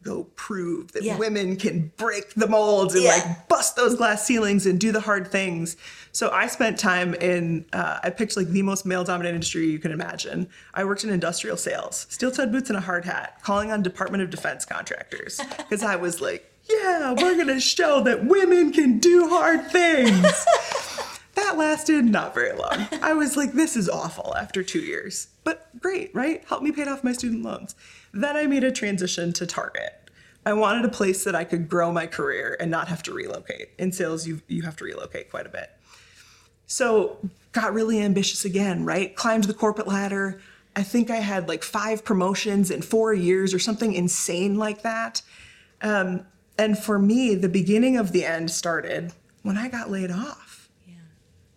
go prove that Yeah. women can break the molds and Yeah. like bust those glass ceilings and do the hard things. So I spent time in, uh, I picked like the most male dominant industry you can imagine. I worked in industrial sales, steel toed boots and a hard hat, calling on Department of Defense contractors. Because I was like, yeah, we're going to show that women can do hard things. That lasted not very long. I was like, this is awful after two years. But great, right? Helped me pay off my student loans. Then I made a transition to Target. I wanted a place that I could grow my career and not have to relocate. In sales, you, you have to relocate quite a bit. So got really ambitious again, right? Climbed the corporate ladder. I think I had like five promotions in four years or something insane like that. Um, and for me, the beginning of the end started when I got laid off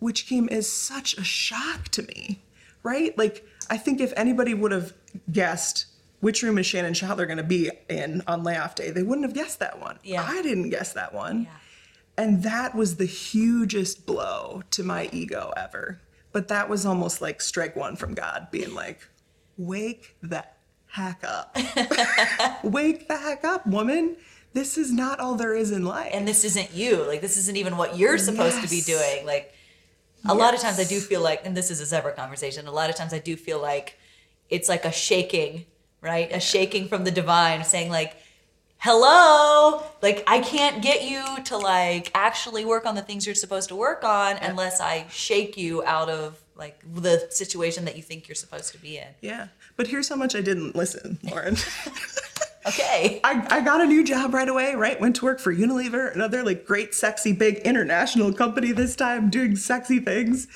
which came as such a shock to me, right? Like, I think if anybody would have guessed which room is Shannon Schottler going to be in on layoff day, they wouldn't have guessed that one. Yeah. I didn't guess that one. Yeah. And that was the hugest blow to my ego ever. But that was almost like strike one from God, being like, wake the heck up. wake the heck up, woman. This is not all there is in life. And this isn't you. Like, this isn't even what you're supposed to be doing. Like, a lot of times I do feel like, and this is a separate conversation, a lot of times I do feel like it's like a shaking right? A shaking from the divine saying like, hello, like I can't get you to like actually work on the things you're supposed to work on unless I shake you out of like the situation that you think you're supposed to be in. Yeah. But here's how much I didn't listen, Lauren. Okay. I, I got a new job right away, right? Went to work for Unilever, another like great, sexy, big international company this time, doing sexy things.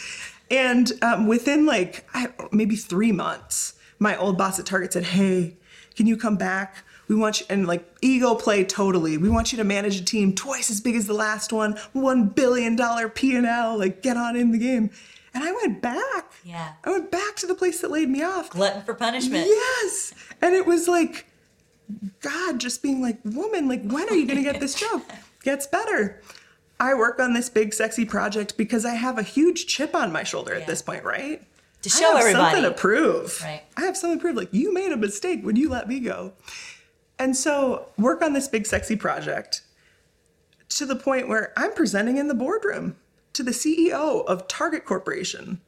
And um, within like I, maybe three months, my old boss at Target said, Hey, can you come back? We want you, and like ego play totally. We want you to manage a team twice as big as the last one, $1 billion P&L, like get on in the game. And I went back. Yeah. I went back to the place that laid me off. Glutton for punishment. Yes. And it was like, God just being like, woman, like, when are you going to get this job? Gets better. I work on this big, sexy project because I have a huge chip on my shoulder Yeah. at this point, right? To I have everybody. something to prove. Right. I have something to prove. Like, you made a mistake when you let me go. And so, work on this big, sexy project to the point where I'm presenting in the boardroom to the CEO of Target Corporation,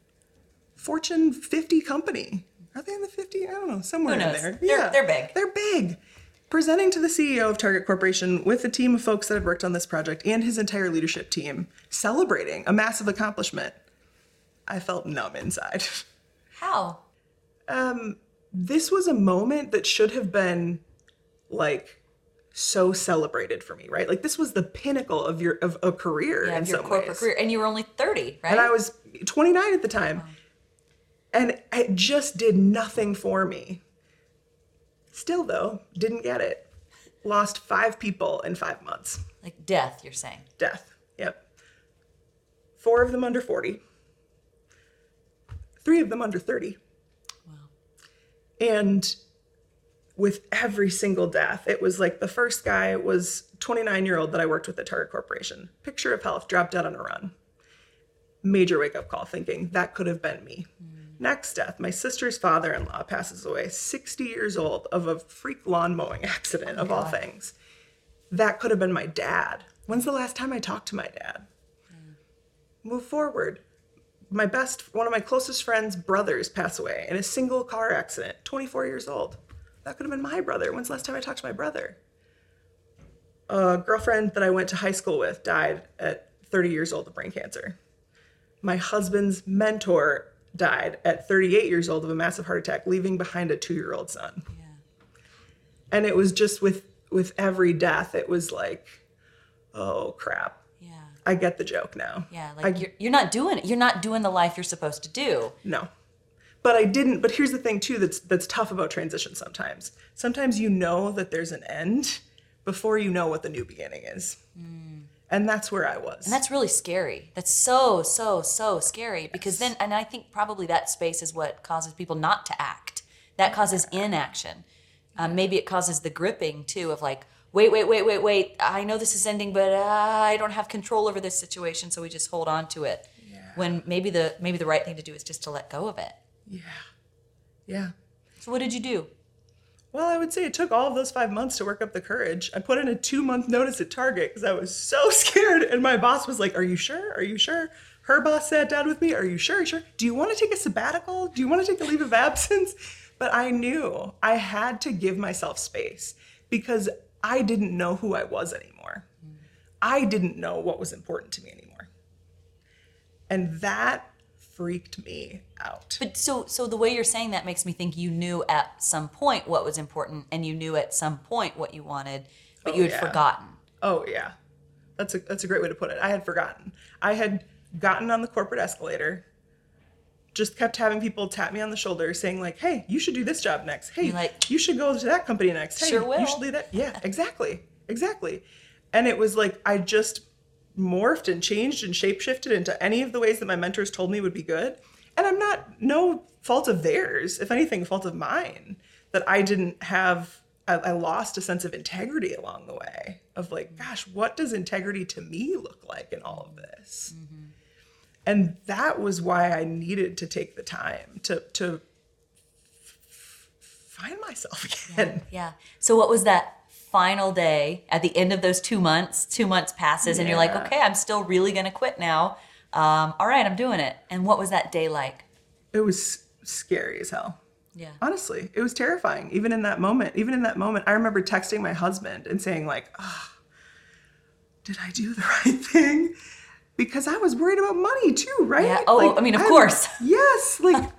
Fortune 50 company. Are they in the 50? I don't know, somewhere Who in there. They're- they're big. They're big. Presenting to the CEO of Target Corporation with a team of folks that have worked on this project and his entire leadership team, celebrating a massive accomplishment. I felt numb inside. How? Um, this was a moment that should have been like so celebrated for me, right? Like this was the pinnacle of your of a career Yeah, in your some corporate ways. career. And you were only 30, right? And I was 29 at the time. And it just did nothing for me. Still though, didn't get it. Lost 5 people in 5 months. like death, you're saying. Death. Yep. 4 of them under 40. 3 of them under 30. Wow. And with every single death, it was like the first guy was 29 year old that I worked with at Target Corporation. Picture of health, dropped dead on a run. Major wake up call thinking that could have been me. Mm. Next death, my sister's father in law passes away, 60 years old, of a freak lawn mowing accident, oh of all things. That could have been my dad. When's the last time I talked to my dad? Mm. Move forward my best one of my closest friends brothers pass away in a single car accident 24 years old. That could have been my brother. When's the last time i talked to my brother? A girlfriend that i went to high school with died at 30 years old of brain cancer. My husband's mentor died at 38 years old of a massive heart attack leaving behind a two-year-old son. And it was just with with every death it was like oh crap. Yeah. I get the joke now Yeah. I- Like you're, you're not doing it. You're not doing the life you're supposed to do. No. But I didn't but here's the thing too that's that's tough about transition sometimes. Sometimes you know that there's an end before you know what the new beginning is. And that's where I was. And that's really scary. That's so, so, so scary because then, and I think probably that space is what causes people not to act. That causes inaction. Um, maybe it causes the gripping too of like, wait, wait, wait, wait, wait. I know this is ending, but uh, I don't have control over this situation, so we just hold on to it. Yeah. When maybe the maybe the right thing to do is just to let go of it. yeah. Yeah. So what did you do? Well, I would say it took all of those five months to work up the courage. I put in a two month notice at Target because I was so scared. And my boss was like, Are you sure? Are you sure? Her boss sat down with me. Are you sure? Sure? Do you want to take a sabbatical? Do you want to take a leave of absence? But I knew I had to give myself space because I didn't know who I was anymore. I didn't know what was important to me anymore. And that freaked me out. But so so the way you're saying that makes me think you knew at some point what was important and you knew at some point what you wanted, but Oh, you had yeah. forgotten. Oh yeah, that's a that's a great way to put it. I had forgotten. I had gotten on the corporate escalator. Just kept having people tap me on the shoulder, saying like, "Hey, you should do this job next. Hey, You're like, you should go to that company next. Hey, "Sure will." you should lead that." Yeah, exactly, exactly. And it was like I just morphed and changed and shapeshifted into any of the ways that my mentors told me would be good. And I'm not no fault of theirs, if anything, fault of mine that I didn't have. I, I lost a sense of integrity along the way. Of like, mm-hmm. gosh, what does integrity to me look like in all of this? Mm-hmm. And that was why I needed to take the time to to find myself again. Yeah. So what was that final day at the end of those two months? Two months passes and you're like, okay, I'm still really gonna quit now. Um, all right, I'm doing it. And what was that day like? It was scary as hell. Yeah. Honestly, it was terrifying. Even in that moment, even in that moment, I remember texting my husband and saying like, oh, "Did I do the right thing?" Because I was worried about money too, right? Yeah. Oh, Like, I mean, of I'm- course. Yes, like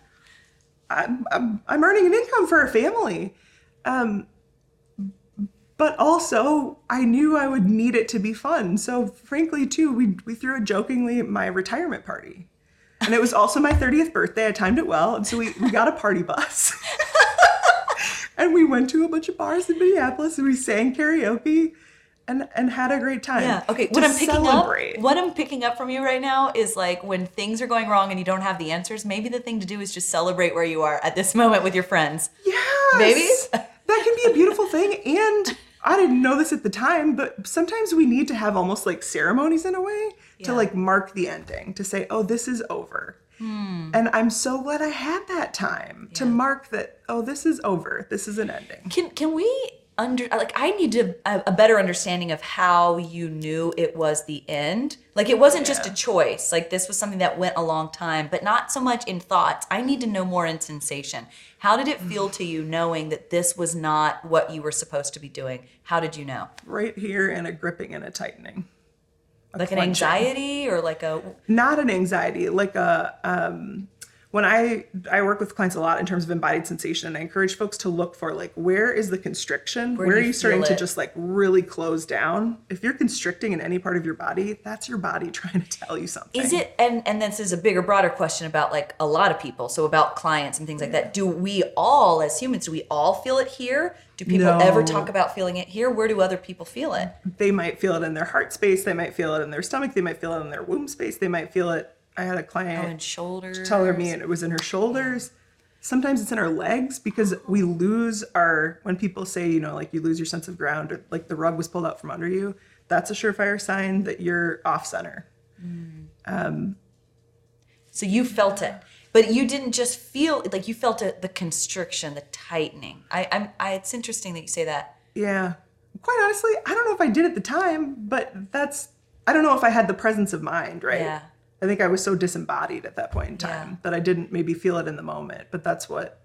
I'm, I'm I'm earning an income for a family, um, but also I knew I would need it to be fun. So frankly, too, we we threw a jokingly my retirement party, and it was also my 30th birthday. I timed it well, and so we we got a party bus. And we went to a bunch of bars in Minneapolis and we sang karaoke and, and had a great time. Yeah. Okay. What I'm picking celebrate. up, what I'm picking up from you right now is like when things are going wrong and you don't have the answers. Maybe the thing to do is just celebrate where you are at this moment with your friends. Yeah. Maybe? that can be a beautiful thing. And I didn't know this at the time, but sometimes we need to have almost like ceremonies in a way to like mark the ending, to say, oh, this is over. Hmm. And I'm so glad I had that time to mark that, oh, this is over. This is an ending. Can can we under like I need to a, a better understanding of how you knew it was the end. Like it wasn't just a choice. Like this was something that went a long time, but not so much in thoughts. I need to know more in sensation. How did it feel to you knowing that this was not what you were supposed to be doing? How did you know? Right here and a gripping and a tightening. A Like an anxiety or like a not an anxiety like a um when i i work with clients a lot in terms of embodied sensation and i encourage folks to look for like where is the constriction Where where, are you starting feel to just like really close down if you're constricting in any part of your body that's your body trying to tell you something Is it and and this is a bigger broader question about like a lot of people, so about clients and things like that. Do we all as humans do we all feel it here? Do people ever talk about feeling it here? Where do other people feel it? they might feel it in their heart space they might feel it in their stomach they might feel it in their womb space they might feel it i had a client Oh, tell her me and it was in her shoulders sometimes it's in our legs because we lose our when people say you know like you lose your sense of ground or like the rug was pulled out from under you that's a surefire sign that you're off center hmm. So you felt it. But you didn't just feel like you felt it, the constriction, the tightening. I, I'm I it's interesting that you say that. yeah quite honestly i don't know if i did at the time but that's i don't know if i had the presence of mind right Yeah. I think i was so disembodied at that point in time Yeah. that i didn't maybe feel it in the moment but that's what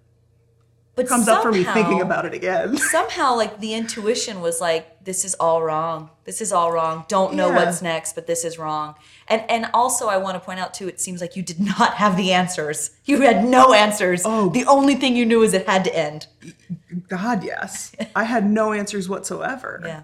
But comes up for me thinking about it again. somehow like the intuition was like this is all wrong. This is all wrong. Don't know Yeah. what's next but this is wrong. And and also i want to point out too it seems like you did not have the answers. You had no answers. Oh. the only thing you knew is it had to end. God yes. I had no answers whatsoever. Yeah.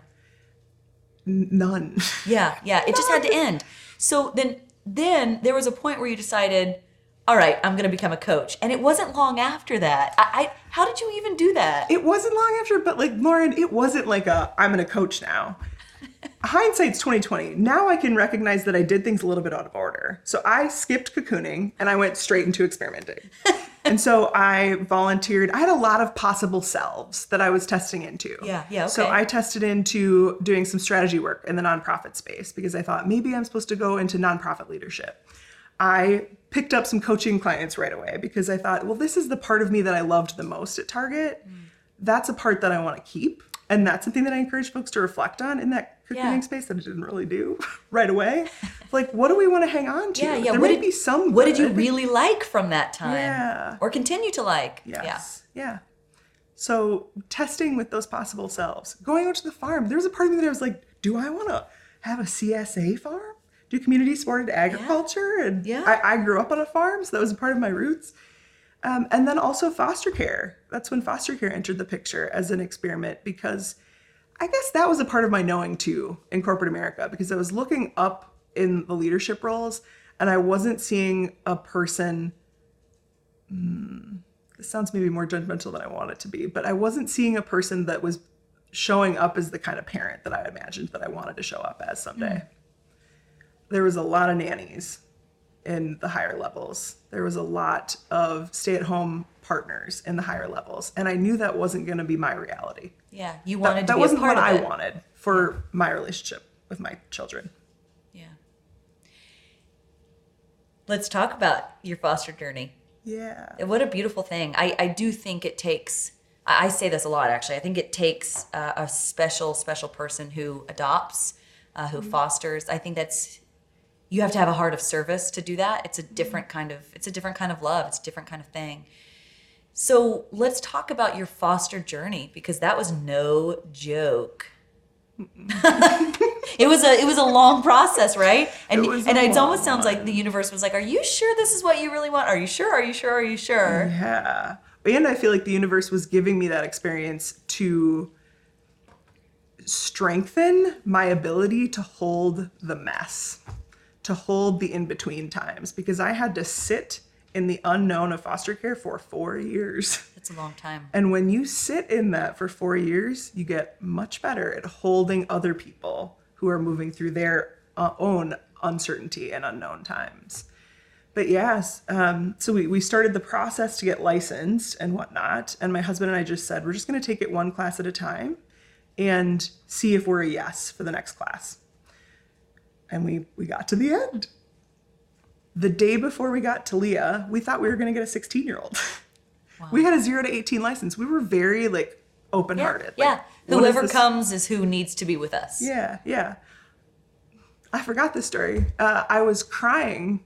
N- none. Yeah yeah. It just had to end. So then then there was a point where you decided all right i'm going to become a coach. And it wasn't long after that. I, I how did you even do that? It wasn't long after but like lauren it wasn't like a i'm gonna coach now. Hindsight's 2020 now i can recognize that i did things a little bit out of order. So i skipped cocooning and i went straight into experimenting and so i volunteered i had a lot of possible selves that i was testing into Yeah, yeah, so i tested into doing some strategy work in the nonprofit space because i thought maybe i'm supposed to go into nonprofit leadership I picked up some coaching clients right away because I thought, well, this is the part of me that I loved the most at Target. Mm. That's a part that I want to keep. And that's something that I encourage folks to reflect on in that Yeah. space that I didn't really do right away. like, what do we want to hang on to? yeah yeah There what did be some. what did you really like from that time Yeah. or continue to like yeah Yes. Yeah. So testing with those possible selves, going out to the farm. There was a part of me that I was like, do I want to have a CSA farm? Do community supported agriculture? Yeah. And Yeah. I, I grew up on a farm, so that was a part of my roots. Um, and then also foster care. That's when foster care entered the picture as an experiment because I guess that was a part of my knowing too in corporate America because I was looking up in the leadership roles and I wasn't seeing a person hmm, this sounds maybe more judgmental than I want it to be, but I wasn't seeing a person that was showing up as the kind of parent that I imagined that I wanted to show up as someday. Mm. There was a lot of nannies in the higher levels. There was a lot of stay-at-home partners in the higher levels, and I knew that wasn't going to be my reality. Yeah, you wanted that to be wasn't what I wanted for my relationship with my children. Yeah. Let's talk about your foster journey. Yeah. What a beautiful thing. I, I do think it takes, I say this a lot actually, I think it takes uh, a special, special person who adopts, uh, who fosters. I think that's, you have to have a heart of service to do that. It's a different kind of, it's a different kind of love. It's a different kind of thing. So let's talk about your foster journey because that was no joke. it was a it was a long process, right? And It and it almost sounds like the universe was like, "Are you sure this is what you really want? Are you sure? Are you sure? Are you sure?" Yeah. And I feel like the universe was giving me that experience to strengthen my ability to hold the mess, to hold the in between times, because I had to sit in the unknown of foster care for four years. It's a long time. And when you sit in that for four years, you get much better at holding other people who are moving through their uh, own uncertainty and unknown times. But yes, um, so we, we started the process to get licensed and whatnot. And my husband and I just said, we're just going to take it one class at a time and see if we're a yes for the next class. And we, we got to the end. The day before we got Talia, we thought we were going to get a 16 year old. We had a zero to 18 license. We were very like open hearted. yeah. Like, is Whoever this- comes is who needs to be with us. Yeah, yeah. I forgot this story. Uh, I was crying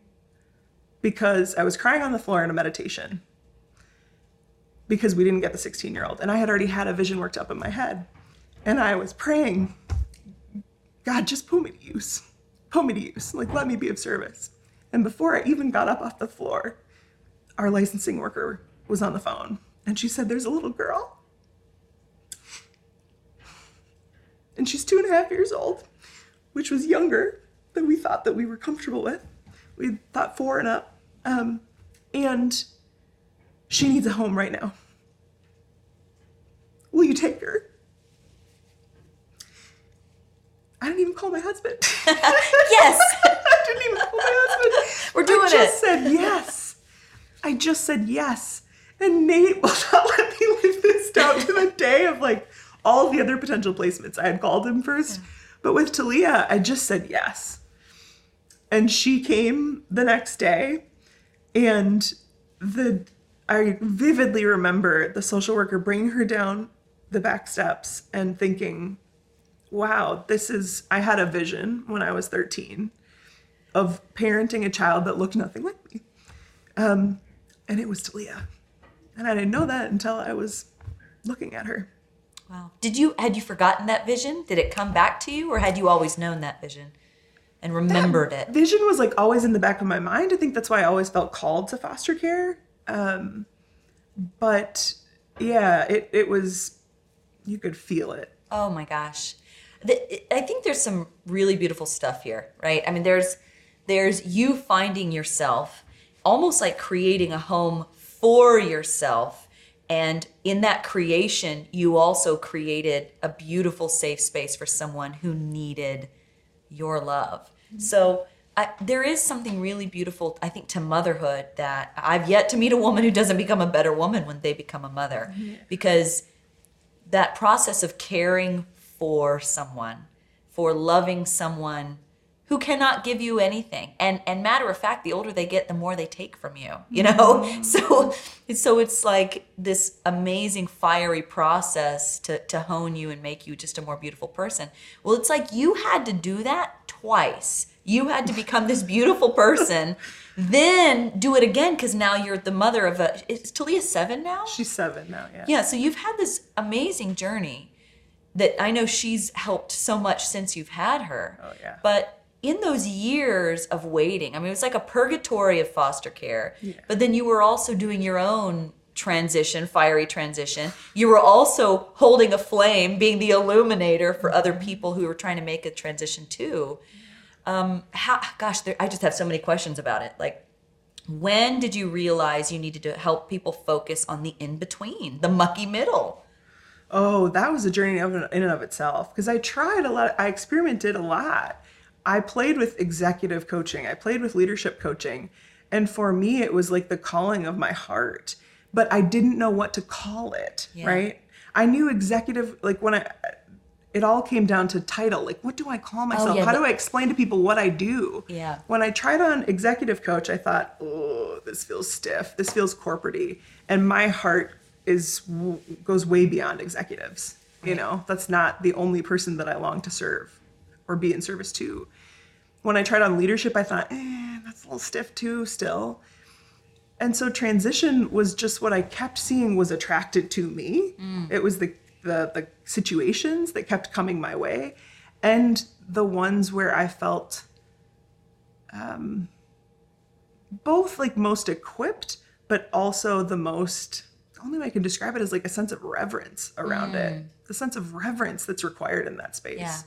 because I was crying on the floor in a meditation because we didn't get the 16 year old. And I had already had a vision worked up in my head. And I was praying, God, just put me to use. Put me to use. Like, let me be of service. And before I even got up off the floor, our licensing worker was on the phone. And she said, There's a little girl. And she's two and a half years old, which was younger than we thought that we were comfortable with. We thought four and up. Um, and she needs a home right now. Will you take her? I didn't even call my husband. Yes. I didn't even call my husband. We're doing I just it. said yes. I just said yes. And Nate will not let me live this down to the day of like all the other potential placements. I had called him first, but with Talia, I just said yes. And she came the next day, and the I vividly remember the social worker bringing her down the back steps and thinking, wow, this is, I had a vision when I was 13 of parenting a child that looked nothing like me. Um, and it was Talia. And I didn't know that until I was looking at her. Wow. Did you had you forgotten that vision? Did it come back to you or had you always known that vision and remembered it? Vision was like always in the back of my mind. I think that's why I always felt called to foster care. Um, but yeah, it, it was, you could feel it. Oh my gosh. The, I think there's some really beautiful stuff here, right? I mean, there's there's you finding yourself almost like creating a home for yourself. And in that creation, you also created a beautiful safe space for someone who needed your love. Mm-hmm. So I, there is something really beautiful, I think, to motherhood that I've yet to meet a woman who doesn't become a better woman when they become a mother. Because that process of caring for someone, for loving someone who cannot give you anything. And and matter of fact, the older they get, the more they take from you. You mm. know? So so it's like this amazing fiery process to to hone you and make you just a more beautiful person. Well, it's like you had to do that twice. You had to become this beautiful person, then do it again because now you're the mother of a. Is Talia seven now? She's seven now, yeah. Yeah, so you've had this amazing journey that I know she's helped so much since you've had her. Oh, yeah. But in those years of waiting, I mean, it was like a purgatory of foster care. But then you were also doing your own transition, fiery transition. You were also holding a flame, being the illuminator for other people who were trying to make a transition too. Um, how, gosh, there, I just have so many questions about it. Like, when did you realize you needed to help people focus on the in between, the mucky middle? Oh, that was a journey of, in and of itself because I tried a lot. I experimented a lot. I played with executive coaching. I played with leadership coaching. And for me, it was like the calling of my heart, but I didn't know what to call it, Yeah. right? I knew executive, like when I, it all came down to title. Like, what do I call oh, myself? Oh, yeah, How do I explain to people what I do? Yeah. When I tried on executive coach, I thought, oh, this feels stiff. This feels corporatey. And my heart is goes way beyond executives. You know, that's not the only person that I long to serve or be in service to. When I tried on leadership, I thought, eh, that's a little stiff too, still. and so transition was just what I kept seeing was attracted to me. It was the, the the situations that kept coming my way, and the ones where I felt um, both like most equipped, but also the most. Only way I can describe it is like a sense of reverence around it. The sense of reverence that's required in that space. Yeah.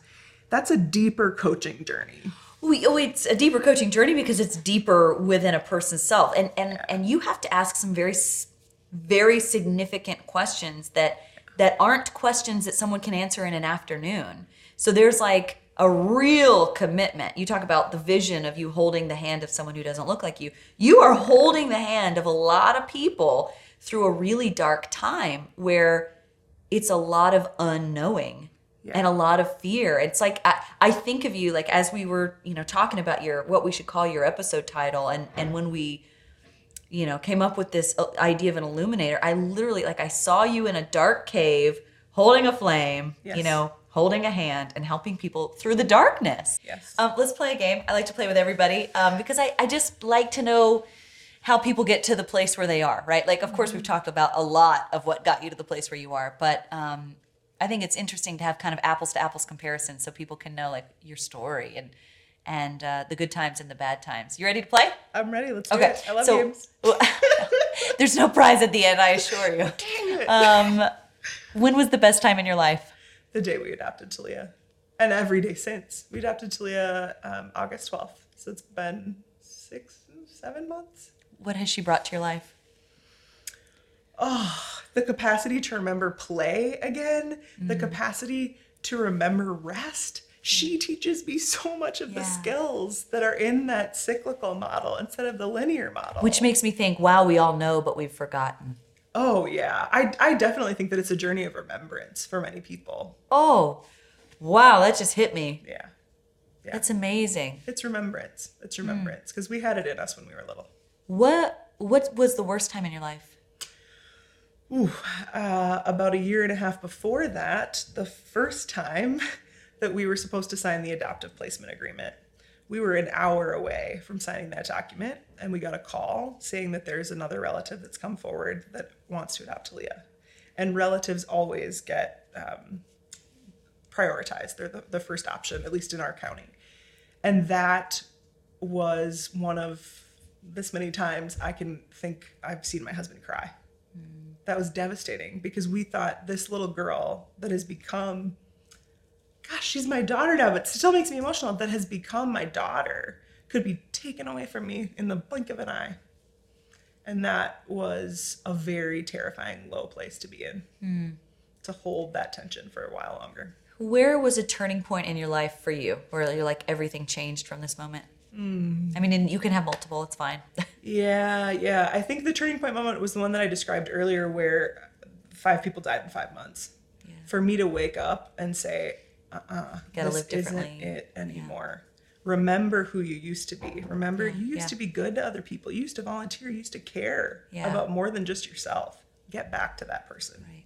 That's a deeper coaching journey. We, oh, it's a deeper coaching journey because it's deeper within a person's self, and and and you have to ask some very, very significant questions that that aren't questions that someone can answer in an afternoon. So there's like a real commitment. You talk about the vision of you holding the hand of someone who doesn't look like you. You are holding the hand of a lot of people through a really dark time where it's a lot of unknowing and a lot of fear. It's like I, I think of you like as we were, you know, talking about your what we should call your episode title, and and when we, you know, came up with this uh, idea of an illuminator, I literally like I saw you in a dark cave holding a flame, you know, holding a hand and helping people through the darkness. Yes. Um, let's play a game. I like to play with everybody um, because I, I just like to know how people get to the place where they are, right? Like, of course, we've talked about a lot of what got you to the place where you are, but um, I think it's interesting to have kind of apples to apples comparison so people can know like your story and and uh, the good times and the bad times. You ready to play? I'm ready. Let's do Okay. it. I love so, games. there's no prize at the end, I assure you. Dang Um, when was the best time in your life? the day we adopted Talia, and every day since. We adopted Talia um, August 12th, so it's been six, seven months. What has she brought to your life? Oh, the capacity to remember play again, the Mm. capacity to remember rest. She teaches me so much of the skills that are in that cyclical model instead of the linear model. Which makes me think, wow, we all know, but we've forgotten. oh yeah, I I definitely think that it's a journey of remembrance for many people. Oh, wow, that just hit me. Yeah, yeah. That's amazing. it's remembrance. It's remembrance because we had it in us when we were little. What what was the worst time in your life? Uh, about a year and a half before that, the first time that we were supposed to sign the adoptive placement agreement, we were an hour away from signing that document, and we got a call saying that there's another relative that's come forward that wants to adopt Talia. And relatives always get um, prioritized, they're the, the first option, at least in our county. And that was one of this many times I can think I've seen my husband cry that was devastating because we thought this little girl that has become gosh she's my daughter now but still makes me emotional that has become my daughter could be taken away from me in the blink of an eye. And that was a very terrifying low place to be in hmm. to hold that tension for a while longer. Where was a turning point in your life for you where you're like everything changed from this moment? I mean, you can have multiple, it's fine. Yeah, yeah. I think the turning point moment was the one that I described earlier where five people died in five months. For me to wake up and say, uh uh Gotta this live isn't it anymore. Remember who you used to be. Remember, you used yeah. to be good to other people. You used to volunteer. You used to care Yeah. about more than just yourself. Get back to that person. right.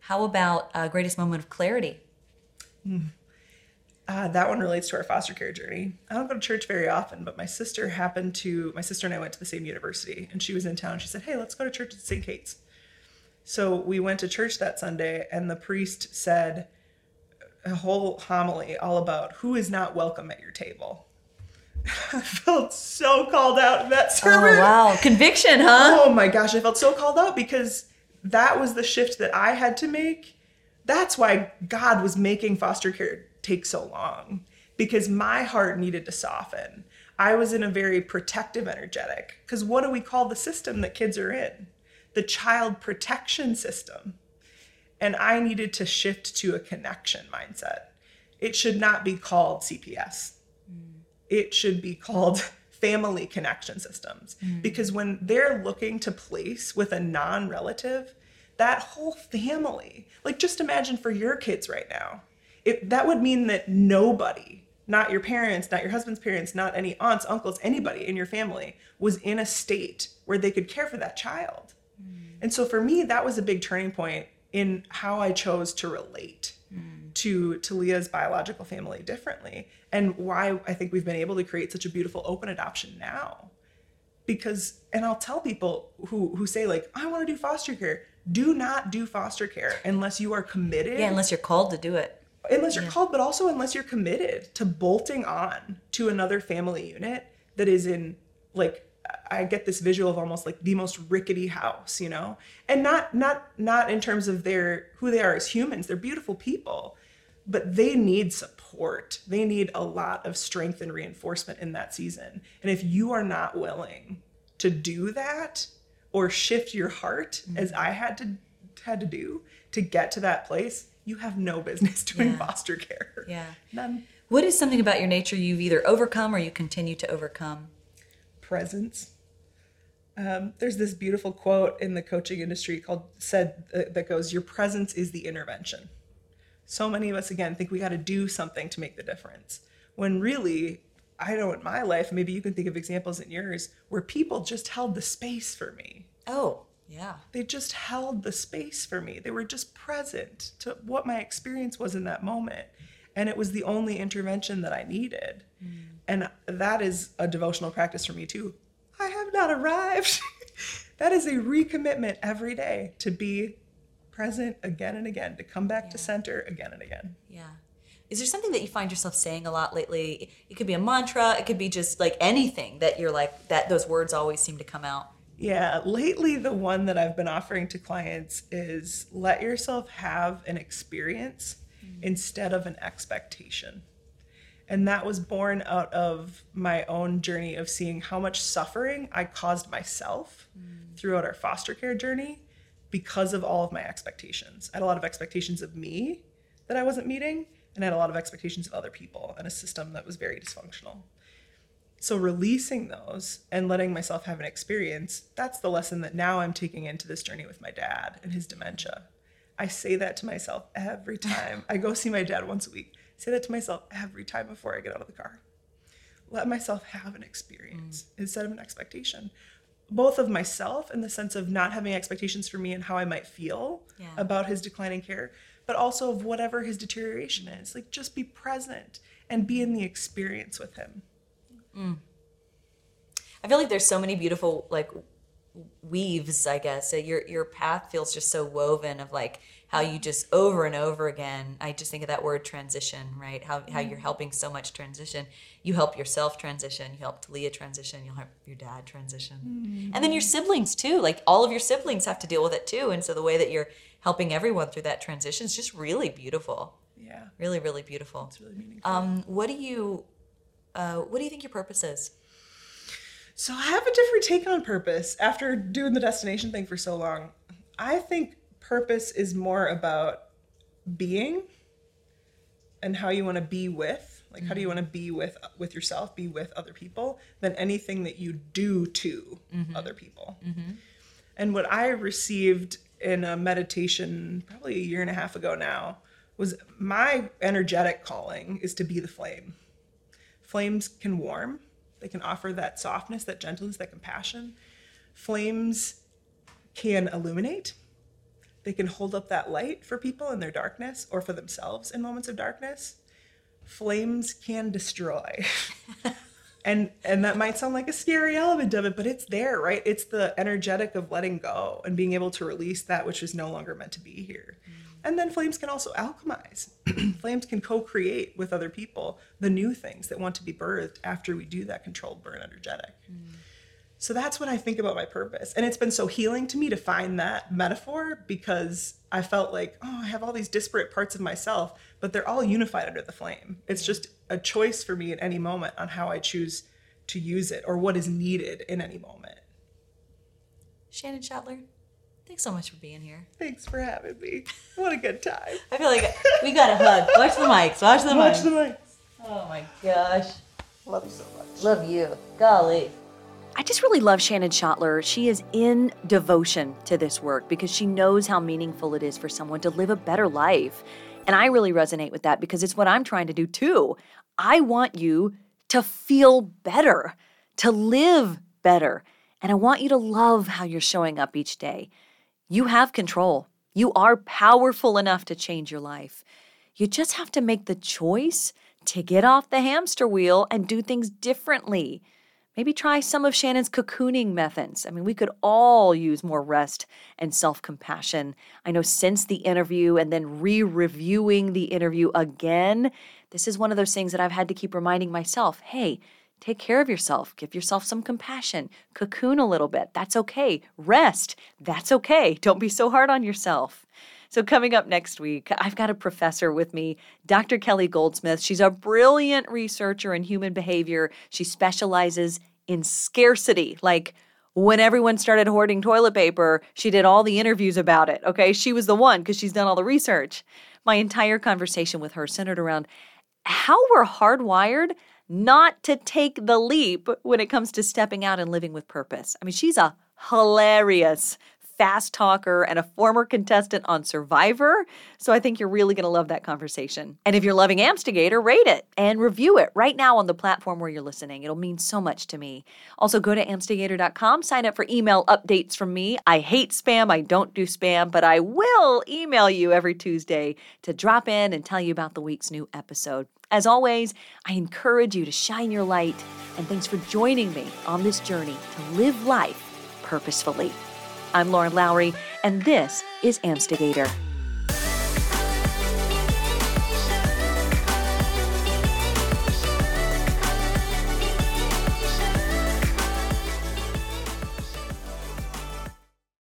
How about uh, greatest moment of clarity? Uh, that one relates to our foster care journey. I don't go to church very often, but my sister happened to, my sister and I went to the same university and she was in town. She said, Hey, let's go to church at St. Kate's. So we went to church that Sunday and the priest said a whole homily all about who is not welcome at your table. I felt so called out in that sermon. Oh, wow. Conviction, huh? Oh my gosh, I felt so called out because that was the shift that I had to make. That's why God was making foster care take so long because my heart needed to soften. I was in a very protective energetic because what do we call the system that kids are in? The child protection system. And I needed to shift to a connection mindset. It should not be called CPS mm. it should be called family connection systems mm. because when they're looking to place with a non-relative that whole family like just imagine for your kids right now it, that would mean that nobody not your parents not your husband's parents not any aunts uncles anybody in your family was in a state where they could care for that child mm. and so for me that was a big turning point in how i chose to relate mm. to to Leah's biological family differently and why I think we've been able to create such a beautiful open adoption now. because and I'll tell people who who say like I want to do foster care, do not do foster care unless you are committed. Yeah, unless you're called to do it. Unless you're yeah. called, but also unless you're committed to bolting on to another family unit that is in like I get this visual of almost like the most rickety house, you know? And not not not in terms of their who they are as humans. They're beautiful people, but they need support. They need a lot of strength and reinforcement in that season. And if you are not willing to do that or shift your heart mm-hmm. as I had to had to do to get to that place, you have no business doing yeah. foster care. Yeah. None. What is something about your nature you've either overcome or you continue to overcome? Presence. Um, there's this beautiful quote in the coaching industry called said uh, that goes, "Your presence is the intervention." So many of us again think we got to do something to make the difference, when really, I know in my life, maybe you can think of examples in yours where people just held the space for me. Oh, yeah. They just held the space for me. They were just present to what my experience was in that moment. And it was the only intervention that I needed. Mm. And that is a devotional practice for me too. I have not arrived. that is a recommitment every day to be present again and again, to come back yeah. to center again and again. Yeah. Is there something that you find yourself saying a lot lately? It could be a mantra, it could be just like anything that you're like, that those words always seem to come out. Yeah, lately the one that I've been offering to clients is let yourself have an experience mm-hmm. instead of an expectation. And that was born out of my own journey of seeing how much suffering I caused myself mm. throughout our foster care journey because of all of my expectations. I had a lot of expectations of me that I wasn't meeting, and I had a lot of expectations of other people and a system that was very dysfunctional. So, releasing those and letting myself have an experience, that's the lesson that now I'm taking into this journey with my dad and his dementia. I say that to myself every time. I go see my dad once a week say that to myself every time before I get out of the car. Let myself have an experience mm. instead of an expectation. Both of myself in the sense of not having expectations for me and how I might feel yeah. about his declining care, but also of whatever his deterioration is. Like just be present and be in the experience with him. Mm. I feel like there's so many beautiful like weaves, I guess. Your your path feels just so woven of like how you just over and over again i just think of that word transition right how, how you're mm-hmm. helping so much transition you help yourself transition you help talia transition you'll help your dad transition mm-hmm. and then your siblings too like all of your siblings have to deal with it too and so the way that you're helping everyone through that transition is just really beautiful yeah really really beautiful it's really meaningful um, what do you uh, what do you think your purpose is so I have a different take on purpose after doing the destination thing for so long. I think purpose is more about being and how you want to be with like mm-hmm. how do you want to be with with yourself be with other people than anything that you do to mm-hmm. other people mm-hmm. and what i received in a meditation probably a year and a half ago now was my energetic calling is to be the flame flames can warm they can offer that softness that gentleness that compassion flames can illuminate they can hold up that light for people in their darkness or for themselves in moments of darkness. Flames can destroy. and and that might sound like a scary element of it, but it's there, right? It's the energetic of letting go and being able to release that which is no longer meant to be here. Mm. And then flames can also alchemize. flames can co-create with other people the new things that want to be birthed after we do that controlled burn energetic. Mm. So that's what I think about my purpose. And it's been so healing to me to find that metaphor because I felt like, oh, I have all these disparate parts of myself, but they're all unified under the flame. It's just a choice for me at any moment on how I choose to use it or what is needed in any moment. Shannon Schottler, thanks so much for being here. Thanks for having me. What a good time. I feel like we got a hug. Watch the mics. Watch the mics. Watch mics. the mics. Oh my gosh. Love you so much. Love you. Golly. I just really love Shannon Schottler. She is in devotion to this work because she knows how meaningful it is for someone to live a better life. And I really resonate with that because it's what I'm trying to do too. I want you to feel better, to live better. And I want you to love how you're showing up each day. You have control. You are powerful enough to change your life. You just have to make the choice to get off the hamster wheel and do things differently. Maybe try some of Shannon's cocooning methods. I mean, we could all use more rest and self compassion. I know since the interview and then re reviewing the interview again, this is one of those things that I've had to keep reminding myself hey, take care of yourself, give yourself some compassion, cocoon a little bit. That's okay. Rest. That's okay. Don't be so hard on yourself. So, coming up next week, I've got a professor with me, Dr. Kelly Goldsmith. She's a brilliant researcher in human behavior. She specializes in scarcity, like when everyone started hoarding toilet paper, she did all the interviews about it. Okay. She was the one because she's done all the research. My entire conversation with her centered around how we're hardwired not to take the leap when it comes to stepping out and living with purpose. I mean, she's a hilarious fast talker and a former contestant on Survivor. So I think you're really going to love that conversation. And if you're loving Amstigator, rate it and review it right now on the platform where you're listening. It'll mean so much to me. Also, go to amstigator.com, sign up for email updates from me. I hate spam, I don't do spam, but I will email you every Tuesday to drop in and tell you about the week's new episode. As always, I encourage you to shine your light, and thanks for joining me on this journey to live life purposefully. I'm Lauren Lowry, and this is Amstigator.